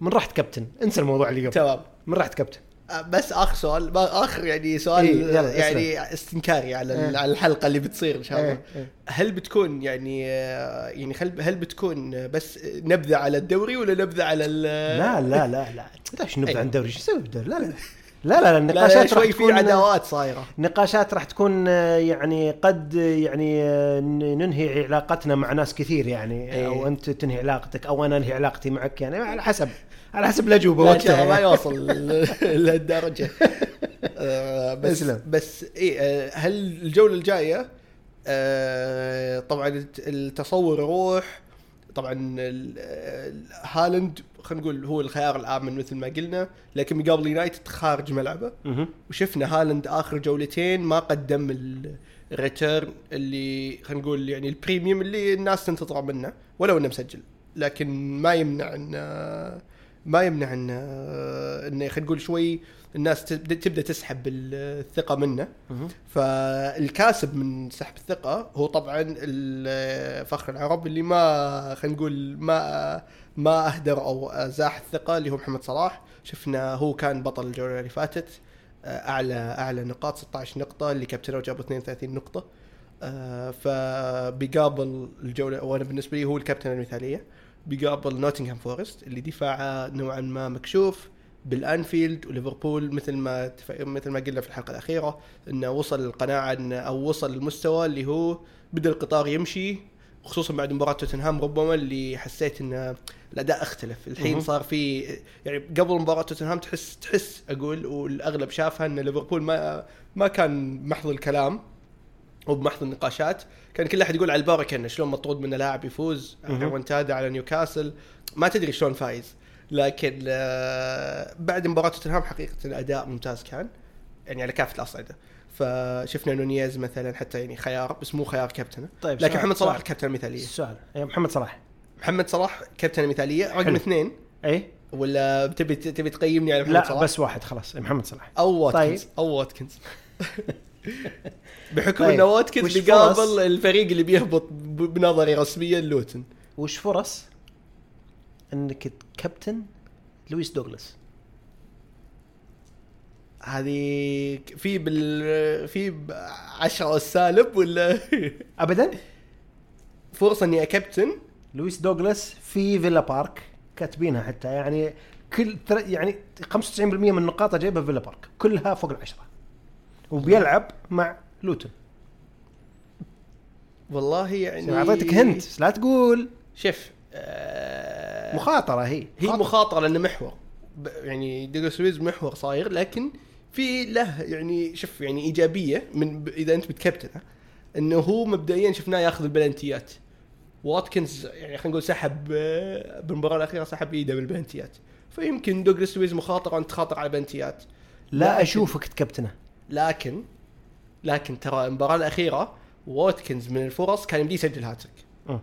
من رحت كابتن. انسى الموضوع اللي قبل. تمام. من رحت كابتن. آه، بس آخر سؤال آخر يعني سؤال إيه، يعني استنكاري على إيه. على الحلقة اللي بتصير إن شاء الله. إيه، إيه. هل بتكون يعني آه، يعني هل هل بتكون بس نبذة على الدوري ولا نبذة على لا لا لا لا. ليش نبدا أيوة. عن الدوري؟ إيش نسوي بالدوري؟ لا لا. لا لا, لا النقاشات راح تكون عداوات صايرة نقاشات راح تكون آه، يعني قد يعني آه، ننهي علاقتنا مع ناس كثير يعني إيه. أو أنت تنهي علاقتك أو أنا أنهي علاقتي معك يعني على حسب على حسب الأجوبة الله ما وقتها يوصل لهالدرجة آه، بس اسلم. بس اي هل الجولة الجاية آه، طبعا الت- التصور يروح طبعا ال- هالاند خلينا نقول هو الخيار الامن مثل ما قلنا لكن مقابل يونايتد خارج ملعبه. وشفنا هالاند آخر جولتين ما قدم ال- ال return اللي خلينا نقول يعني ال premium اللي الناس تنتظره منه ولو إنه مسجل لكن ما يمنع ان ما يمنع إن انه خلينا نقول شوي الناس تبدأ تسحب الثقة منه. فالكاسب من سحب الثقة هو طبعا فخر العرب اللي ما خلينا نقول ما ما أهدر أو زاح الثقة اللي هو محمد صلاح. شفنا هو كان بطل الجولة اللي فاتت أعلى أعلى نقاط 16 نقطة اللي كابتنه وجابوا 32 نقطة. آه، فبيقابل الجولة وأنا بالنسبة لي هو الكابتن المثالية. بيقابل نوتنغهام فورست اللي دفاعه نوعا ما مكشوف بالأنفيلد وليفربول مثل ما تف- مثل ما قلنا في الحلقة الأخيرة إنه وصل القناعة انه أو وصل المستوى اللي هو بدا القطار يمشي خصوصا بعد مباراة توتنهام ربما اللي حسيت إن الأداء اختلف الحين. صار في يعني قبل مباراة توتنهام تحس تحس أقول والأغلب شافها إن ليفربول ما ما كان محض الكلام وبمحض النقاشات كان كل أحد يقول على البركه انه شلون مطرود منه لاعب يفوز. ريمونتادا على نيوكاسل. ما تدري شلون فايز. لكن آه، بعد مباراة توتنهام حقيقة الأداء ممتاز كان يعني على كافة الأصعدة. فشفنا نونيز مثلا حتى يعني خيار بس مو خيار كابتنه طيب لكن محمد صلاح. الكابتن المثاليه السؤال محمد صلاح. محمد صلاح كابتن المثاليه رقم. اثنين. أي؟ ولا تبي تبي تقيمني على محمد لا صلاح؟ بس واحد خلاص محمد صلاح. أو واتكنز. طيب. أو واتكنز. بحكم طيب. إنه واتكنز بيقابل؟ الفريق اللي بيهبط بنظري رسميا لوتن. وش فرص؟ إنك كابتن لويس دوغلاس. هذه في بال في ب- عشرة السالب ولا؟ ابدا؟ فرصة إني أكابتن. لويس دوغلاس في فيلا بارك كاتبينها حتى يعني كل تر- يعني 95% من نقاطه جايبها في فيلا بارك كلها فوق العشرة. وبيلعب مع لوتون والله يعني أعطيتك hint لا تقول. شوف آه مخاطرة هي. هي مخاطرة. لأنه محور. يعني دوغلاس لويز محور صاير لكن في له يعني شوف يعني إيجابية من ب- إذا أنت بتكابتنه إنه هو مبدئيا شفناه ياخذ البلنتيات. واتكنز يعني خلينا نقول سحب آه، بالمباراة الأخيرة سحب إيده من ال penalties فيمكن دوغلاس لويز مخاطرة ان تخاطر على penalties. لا لكن- أشوفك تكابتنه لكن لكن ترى المباراة الأخيرة واتكنز من الفرص كان يمديه يسجل هاتريك. مم.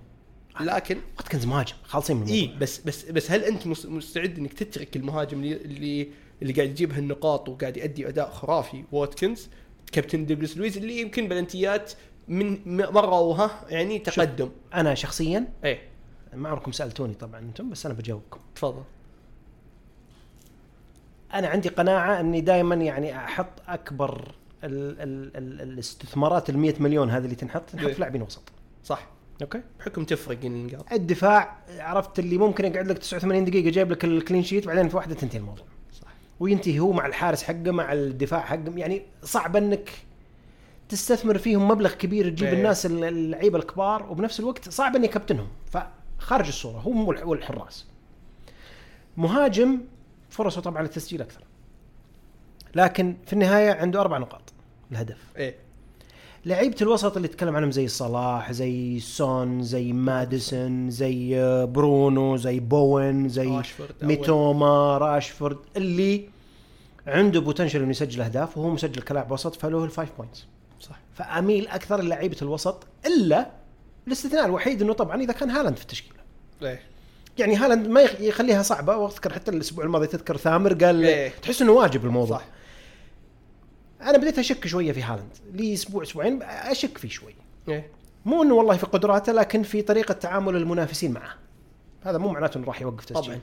لكن واتكنز مهاجم خالصين من إي بس بس بس هل أنت مس- مستعد إنك تترك المهاجم اللي اللي, اللي قاعد يجيب هالنقاط وقاعد يؤدي أداء خرافي واتكنز؟ كابتن دوغلاس لويز اللي يمكن penalties من مرة وها يعني تقدم. أنا شخصيا إيه ما عمركم سألتوني طبعا أنتم بس أنا بجاوبكم. تفضل. أنا عندي قناعة إني دائما يعني أحط أكبر ال ال ال الاستثمارات ال 100 مليون هذه اللي تنحط نحط إيه. في لاعبين وسط. صح. أوكي. بحكم تفرق النقاط الدفاع عرفت اللي ممكن يقعد لك 89 دقيقة جايب لك ال clean sheet بعدين في واحدة تنتهي الموضوع. صح. وينتهي هو مع الحارس حقه مع الدفاع حقه. يعني صعب إنك تستثمر فيهم مبلغ كبير تجيب إيه. الناس ال- اللعيبة الكبار وبنفس الوقت صعب اني كابتنهم فخارج الصورة هو والح- والحراس مهاجم فرصة طبعا للتسجيل أكثر. لكن في النهاية عنده أربع نقاط. الهدف. إيه. لعيبة الوسط اللي تكلم عنهم زي صلاح زي سون زي ماديسون زي آه، برونو زي بوين زي راشفورد. ميتوما راشفورد اللي عنده potential إنه يسجل أهداف وهو مسجل كلاعب وسط فله ال five points صح. فأميل أكثر للعيبة الوسط إلا الاستثناء الوحيد إنه طبعا إذا كان هالاند في التشكيلة. إيه. يعني هالاند ما يخ- يخليها صعبة وأذكر حتى الأسبوع الماضي تذكر ثامر قال إيه. تحس إنه واجب الموضوع. صح. أنا بديت أشك شوية في هالاند. لي أسبوع أسبوعين أشك فيه شوي. إيه. مو إنه والله في قدراته لكن في طريقة تعامل المنافسين معه. هذا مو معناته إنه راح يوقف تسجيل. طبعا.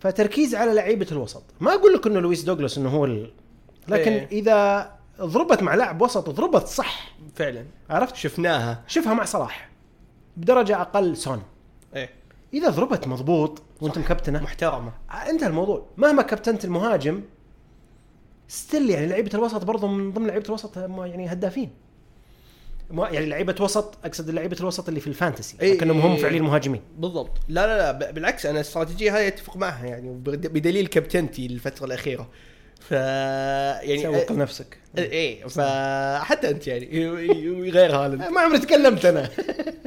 فتركيز على لعيبة الوسط. ما أقول لك إنه لويس دوغلاس إنه هو ال... لكن إيه. إذا ضربت مع لاعب وسط ضربت صح. فعلا. عرفت؟ شفناها. شوفها مع صلاح. بدرجة أقل سون. إيه. إذا ضربت مضبوط وأنت مكابتنه. محترمة. انتهى الموضوع. مهما كابتنت المهاجم still يعني لعيبة الوسط برضو من ضمن لعيبة الوسط يعني هدافين. ما- يعني لعيبة وسط أقصد لعيبة الوسط اللي في ال fantasy إيه، لكنهم هم إيه. فعليا مهاجمين. بالضبط. لا لا لا بالعكس أنا الاستراتيجيه هاي أتفق معها يعني بدليل كابتنتي الفترة الأخيرة. ف يعني سوق لنفسك. إيه فحتى أنت يعني غير هالاند. ما عمري تكلمت أنا.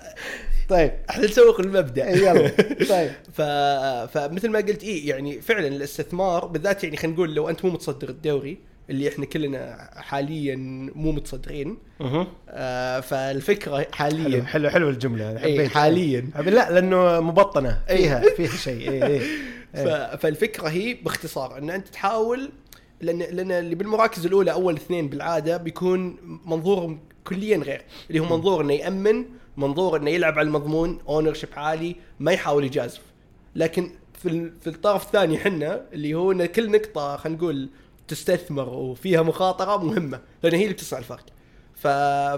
طيب. إحنا نسوق المبدأ. يلا. طيب. ف... فمثل ما قلت إيه يعني فعلا الاستثمار بالذات يعني خلينا نقول لو أنت مو متصدر الدوري اللي إحنا كلنا حاليا مو متصدرين أها. آه فالفكرة حلو حاليا حلو حلو الجملة هذه. إيه، حبيت حاليا. لا لأنه مبطنة. فيها فيها شيء. إيه إيه. ف... فالفكرة هي باختصار إن أنت تحاول لأن لأن اللي بالمراكز الأولى أول اثنين بالعادة بيكون منظورهم كليا غير. اللي هو منظور إنه يأمن منظور إنه يلعب على المضمون ownership عالي ما يحاول يجازف. لكن في في الطرف الثاني حنا اللي هو إن كل نقطة خلينا نقول تستثمر وفيها مخاطرة مهمة لأن هي اللي بتصنع الفرق. ف...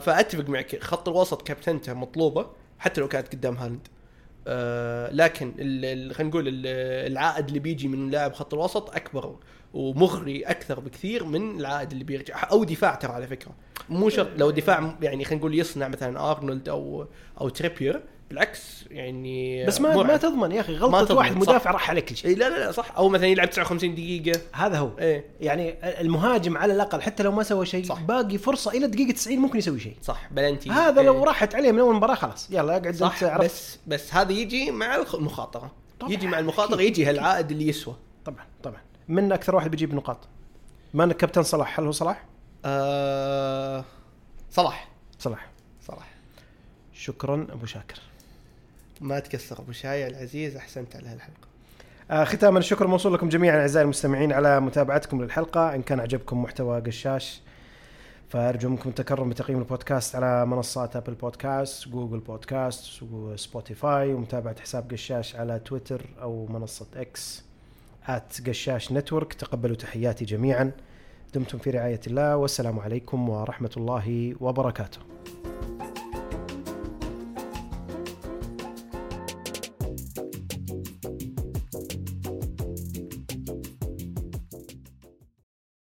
فأتفق معك خط الوسط كابتنته مطلوبة حتى لو كانت قدام هالاند. آه لكن ال- خلينا نقول ال- العائد اللي بيجي من لاعب خط الوسط أكبر ومغري أكثر بكثير من العائد اللي بيرجع. أو دفاع ترى على فكرة. مو شرط لو دفاع يعني خلينا نقول يصنع مثلا أرنولد أو أو تريبير بالعكس يعني بس ما مرعب. ما تضمن يا أخي غلطة واحد. مدافع راح عليك كل شيء لا لا لا صح. أو مثلا يلعب 59 دقيقة. هذا هو. إيه يعني المهاجم على الأقل حتى لو ما سوى شيء صح. باقي فرصة إلى دقيقة 90 ممكن يسوي شيء. صح. بلنتي. هذا لو إيه. راحت عليه من أول مباراة خلاص. يلا أقعد صح. أنت عرفت. بس بس هذا يجي مع المخاطرة. طبعاً، يجي مع المخاطرة أكيد، يجي هالعائد اللي يسوى. طبعا طبعا. من أكثر واحد بيجيب نقاط. ما أنك كابتن صلاح هل هو صلاح؟ آه صلاح. صلاح. صلاح. شكرا أبو شاكر. ما تكسر أبو شاي العزيز أحسنت على هالحلقة. آه ختاما الشكر موصول لكم جميعا أعزائي المستمعين على متابعتكم للحلقة. إن كان عجبكم محتوى قشاش فأرجو منكم التكرم بتقييم البودكاست على منصات أبل بودكاست جوجل بودكاست وسبوتيفاي ومتابعة حساب قشاش على تويتر أو منصة إكس at قشاش network تقبلوا تحياتي جميعا دمتم في رعايه الله والسلام عليكم ورحمه الله وبركاته